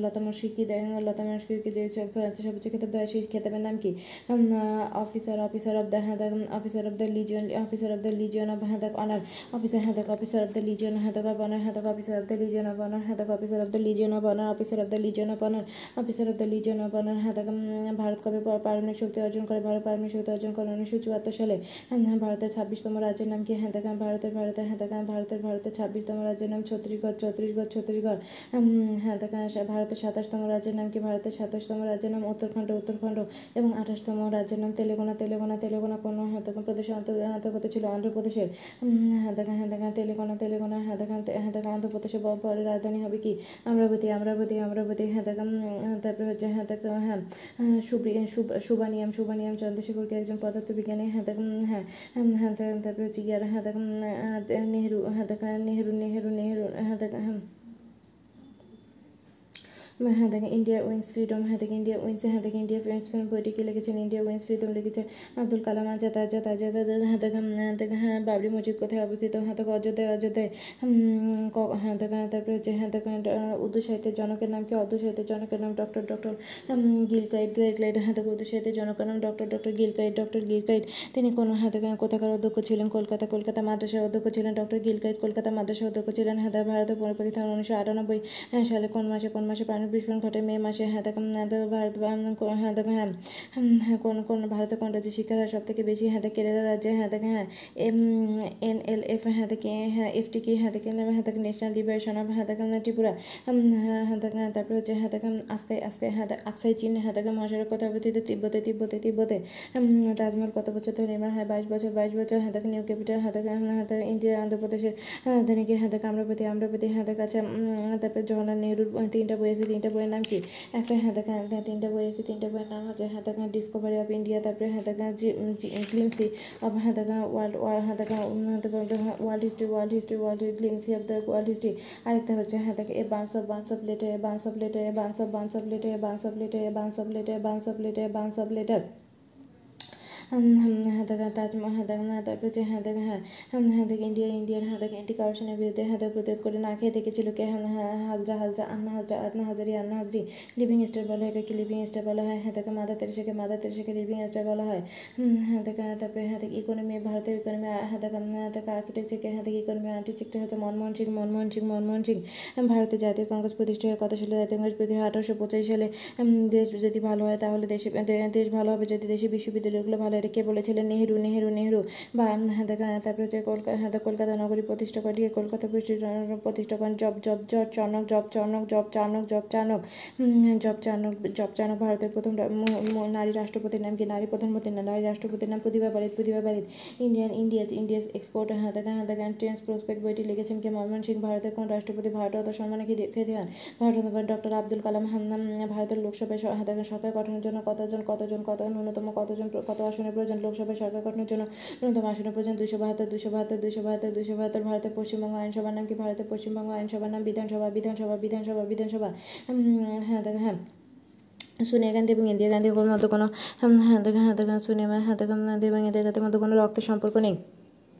লতা মুশফিকি দেয় লতা মুশফিকি যে ফ্রান্সের সর্বোচ্চ খেতাব দেয় সেই খেতাবের নাম কি অফিসার অফিসার অফ দ্য হ্যাঁ officer of the legion officer of the legion of হ্যাঁ অনার অফিসার হ্যাঁ অফিসার অফ দ্য লিজিয়ন হ্যাঁ অফ অনার হ্যাঁ officer of the legion of honour হ্যাঁ officer of the legion of honour officer of the legion of honour officer of the legion of honour হ্যাঁ ভারত কবে পারমাণবিক শক্তি অর্জন করে ভারত পারমাণবিক শক্তি অর্জন করে উনিশশো চুয়াত্তর সালে ভারতের ছাব্বিশতম রাজ্যের নাম কি হ্যাঁ ভারতের ভারতের হ্যাঁ ভারতের ভারতের ছাব্বিশতম রাজ্যের নাম ছত্তিশগড় ছত্তিশগড় ছত্তিশগড় হ্যাঁ ভারতের সাতাশতম রাজ্যের নাম কি ভারতের সাতাশতম রাজ্যের নাম উত্তরাখণ্ড উত্তরাখণ্ড এবং আঠাশতম রাজ্যের নাম তেলেঙ্গানা তেলেঙ্গানা তেলেঙ্গানা কোন তখন প্রদেশের অন্তর্গত ছিল অন্ধ্রপ্রদেশের হ্যাঁ দেখা হ্যাঁ দেখা তেলেঙ্গানা তেলেঙ্গানা হ্যাঁ দেখা হ্যাঁ দেখা অন্ধ্রপ্রদেশের পরে রাজধানী হবে কি অমরাবতী অমরাবতী অমরাবতী হ্যাঁ দেখা তারপরে হচ্ছে হ্যাঁ দেখা হ্যাঁ সুব্রি সুবানিয়াম সুবানিয়াম চন্দ্রশেখরকে একজন পদার্থবিজ্ঞানী হ্যাঁ দেখা হ্যাঁ হ্যাঁ তারপরে হচ্ছে গিয়ে হ্যাঁ দেখা নেহরু হ্যাঁ দেখা নেহরু নেহরু নেহরু হ্যাঁ দেখা হ্যাঁ দেখেন ইন্ডিয়া উইন্স ফ্রিডম হ্যাঁ দেখেন ইন্ডিয়া উইন্স হ্যাঁ দেখেন ইন্ডিয়া ফ্রেন্ডস ফ্রেন্ড বইটি কি লিখেছেন ইন্ডিয়া উইন্স ফ্রিডম লিখেছে আব্দুল কালাম আজাদ আজাদ আজাদ আজাদ হ্যাঁ দেখেন দেখেন হ্যাঁ বাবরি মসজিদ কোথায় অবস্থিত হ্যাঁ দেখো অযোধ্যায় অযোধ্যায় হ্যাঁ দেখেন তারপরে হচ্ছে হ্যাঁ দেখেন উর্দু সাহিত্যের জনকের নাম কি উর্দু সাহিত্যের জনকের নাম ডক্টর ডক্টর গিল ক্রাইড গ্রেগ লাইড হ্যাঁ দেখো উর্দু সাহিত্যের জনকের নাম doctor doctor Gilchrist doctor Gil তিনি কোন হ্যাঁ দেখেন কোথাকার অধ্যক্ষ ছিলেন কলকাতা কলকাতা মাদ্রাসার অধ্যক্ষ ছিলেন ডক্টর গিল কলকাতা মাদ্রাসার অধ্যক্ষ ছিলেন হ্যাঁ ভারতের পরিপ্রেক্ষিতে উনিশশো আটানব্বই সালে কোন মাসে কোন মাসে পানি বিস্ফোরণ ঘটে মে মাসে হ্যাঁ ভারত হ্যাঁ হ্যাঁ হ্যাঁ কোন কোন ভারতের কোন রাজ্যে শিক্ষার হার সব থেকে বেশি হ্যাঁ কেরালা রাজ্যে হ্যাঁ হ্যাঁ এম এন এল এফ হ্যাঁ দেখে হ্যাঁ এফ টি কি হ্যাঁ হ্যাঁ ন্যাশনাল লিবারেশন অফ হ্যাঁ ত্রিপুরা হ্যাঁ তারপরে হচ্ছে হ্যাঁ আজকে আজকে হ্যাঁ আকসাই চীন হ্যাঁ মহাসড়ক কথা অবস্থিত তিব্বতে তিব্বতে তিব্বতে তাজমহল কত বছর ধরে নির্মাণ হয় বাইশ বছর বাইশ বছর হ্যাঁ নিউ ক্যাপিটাল হ্যাঁ হ্যাঁ ইন্ডিয়া অন্ধ্রপ্রদেশের রাজধানী কি হ্যাঁ আম্রপতি আম্রপতি হ্যাঁ আচ্ছা তারপরে জওয়াহরলাল নেহরুর তিনটা বই আছে তিনটা বইয়ের নাম কি? একটা হ্যাঁ দেখা তিনটা বই আছে, তিনটা বইয়ের নাম হচ্ছে হ্যাঁ দেখা ডিসকভারি অফ ইন্ডিয়া তারপরে হ্যাঁ দেখা গ্লিমসি অফ হ্যাঁ দেখা ওয়ার্ল্ড হ্যাঁ দেখা world history world history world glimpses of the world history আরেকটা হচ্ছে হ্যাঁ দেখা a bunch of bunch of letter a bunch of letter a bunch of bunch of letter a bunch of letter a bunch of letter a bunch of letter a bunch of letter হ্যাঁ দেখা তাজমহল হ্যাঁ দেখা তারপর হচ্ছে হ্যাঁ হ্যাঁ হ্যাঁ India ইন্ডিয়ার হ্যাঁ দেখা এন্টি কারেকশনের বিরুদ্ধে হ্যাঁ প্রতিরোধ করে না খেয়ে দেখেছিল কে হ্যাঁ হাজরা হাজরা আন্না হাজরা আন্না হাজারি আন্না হাজরি লিভিং স্টার বলা হয় কি লিভিং স্টার বলা হয় হ্যাঁ দেখা মাদার তেরেসাকে মাদার তেরেসাকে লিভিং স্টার বলা হয় হ্যাঁ দেখা তারপরে হ্যাঁ দেখা ইকোনমি ভারতের ইকোনমি হ্যাঁ হ্যাঁ দেখা আর্কিটেকচারকে হ্যাঁ দেখা ইকোনমি আর্কিটেকচার হচ্ছে মনমোহন সিং মনমোহন সিং মনমোহন সিং ভারতের জাতীয় কংগ্রেস প্রতিষ্ঠা হয় কত সালে জাতীয় কংগ্রেস প্রতিষ্ঠা আঠারোশো পঁচাশি সালে দেশ যদি ভালো হয় তাহলে দেশে দেশ ভালো হবে যদি দেশে বিশ্ববিদ্যালয়গুলো ভালো হয় কে বলেছিলেন, নেহেরু নেহেরু নেহেরু। বা দেখা তারপরে হচ্ছে কলকাতা কলকাতা নগরী প্রতিষ্ঠা করিয়ে কলকাতা প্রতিষ্ঠা করেন Job Job Job, Charnock Job Charnock Job Charnock Job Charnock. Job Charnock Job, Charnock ভারতের প্রথম নারী রাষ্ট্রপতির নাম কি? নারী প্রধানমন্ত্রীর নাম। নারী রাষ্ট্রপতির নাম প্রতিভা বারিদ প্রতিভা বারিদ ইন্ডিয়ান, ইন্ডিয়াস ইন্ডিয়াস এক্সপোর্ট হ্যাঁ দেখা হ্যাঁ দেখা ট্রেন্স প্রসপেক্ট বইটি লিখেছেন কে? মনমোহন সিং, ভারতের কোন রাষ্ট্রপতি? ভারত অত সম্মানে খ্যাতি হন ভারত ডক্টর আব্দুল কালাম ভারতের লোকসভায় সরকার গঠনের জন্য কতজন কতজন কত ন্যূনতম কতজন কত আসনের প্রয়োজন লোকসভায় সরকার গঠনের জন্য ন্যূনতম আসনের প্রয়োজন দুশো বাহাত্তর দুশো বাহাত্তর দুশো বাহাত্তর দুশো বাহাত্তর ভারতের পশ্চিমবঙ্গ আইনসভার নাম কি? ভারতের পশ্চিমবঙ্গ আইনসভার নাম বিধানসভা বিধানসভা বিধানসভা বিধানসভা। হ্যাঁ হ্যাঁ। সোনিয়া গান্ধী এবং ইন্দিরা গান্ধীর মতো কোনো হ্যাঁ দেখা হ্যাঁ দেখা সোনিয়া হ্যাঁ দেখা এবং ইন্দিরা গান্ধীর মতো কোনো রক্তের সম্পর্ক নেই।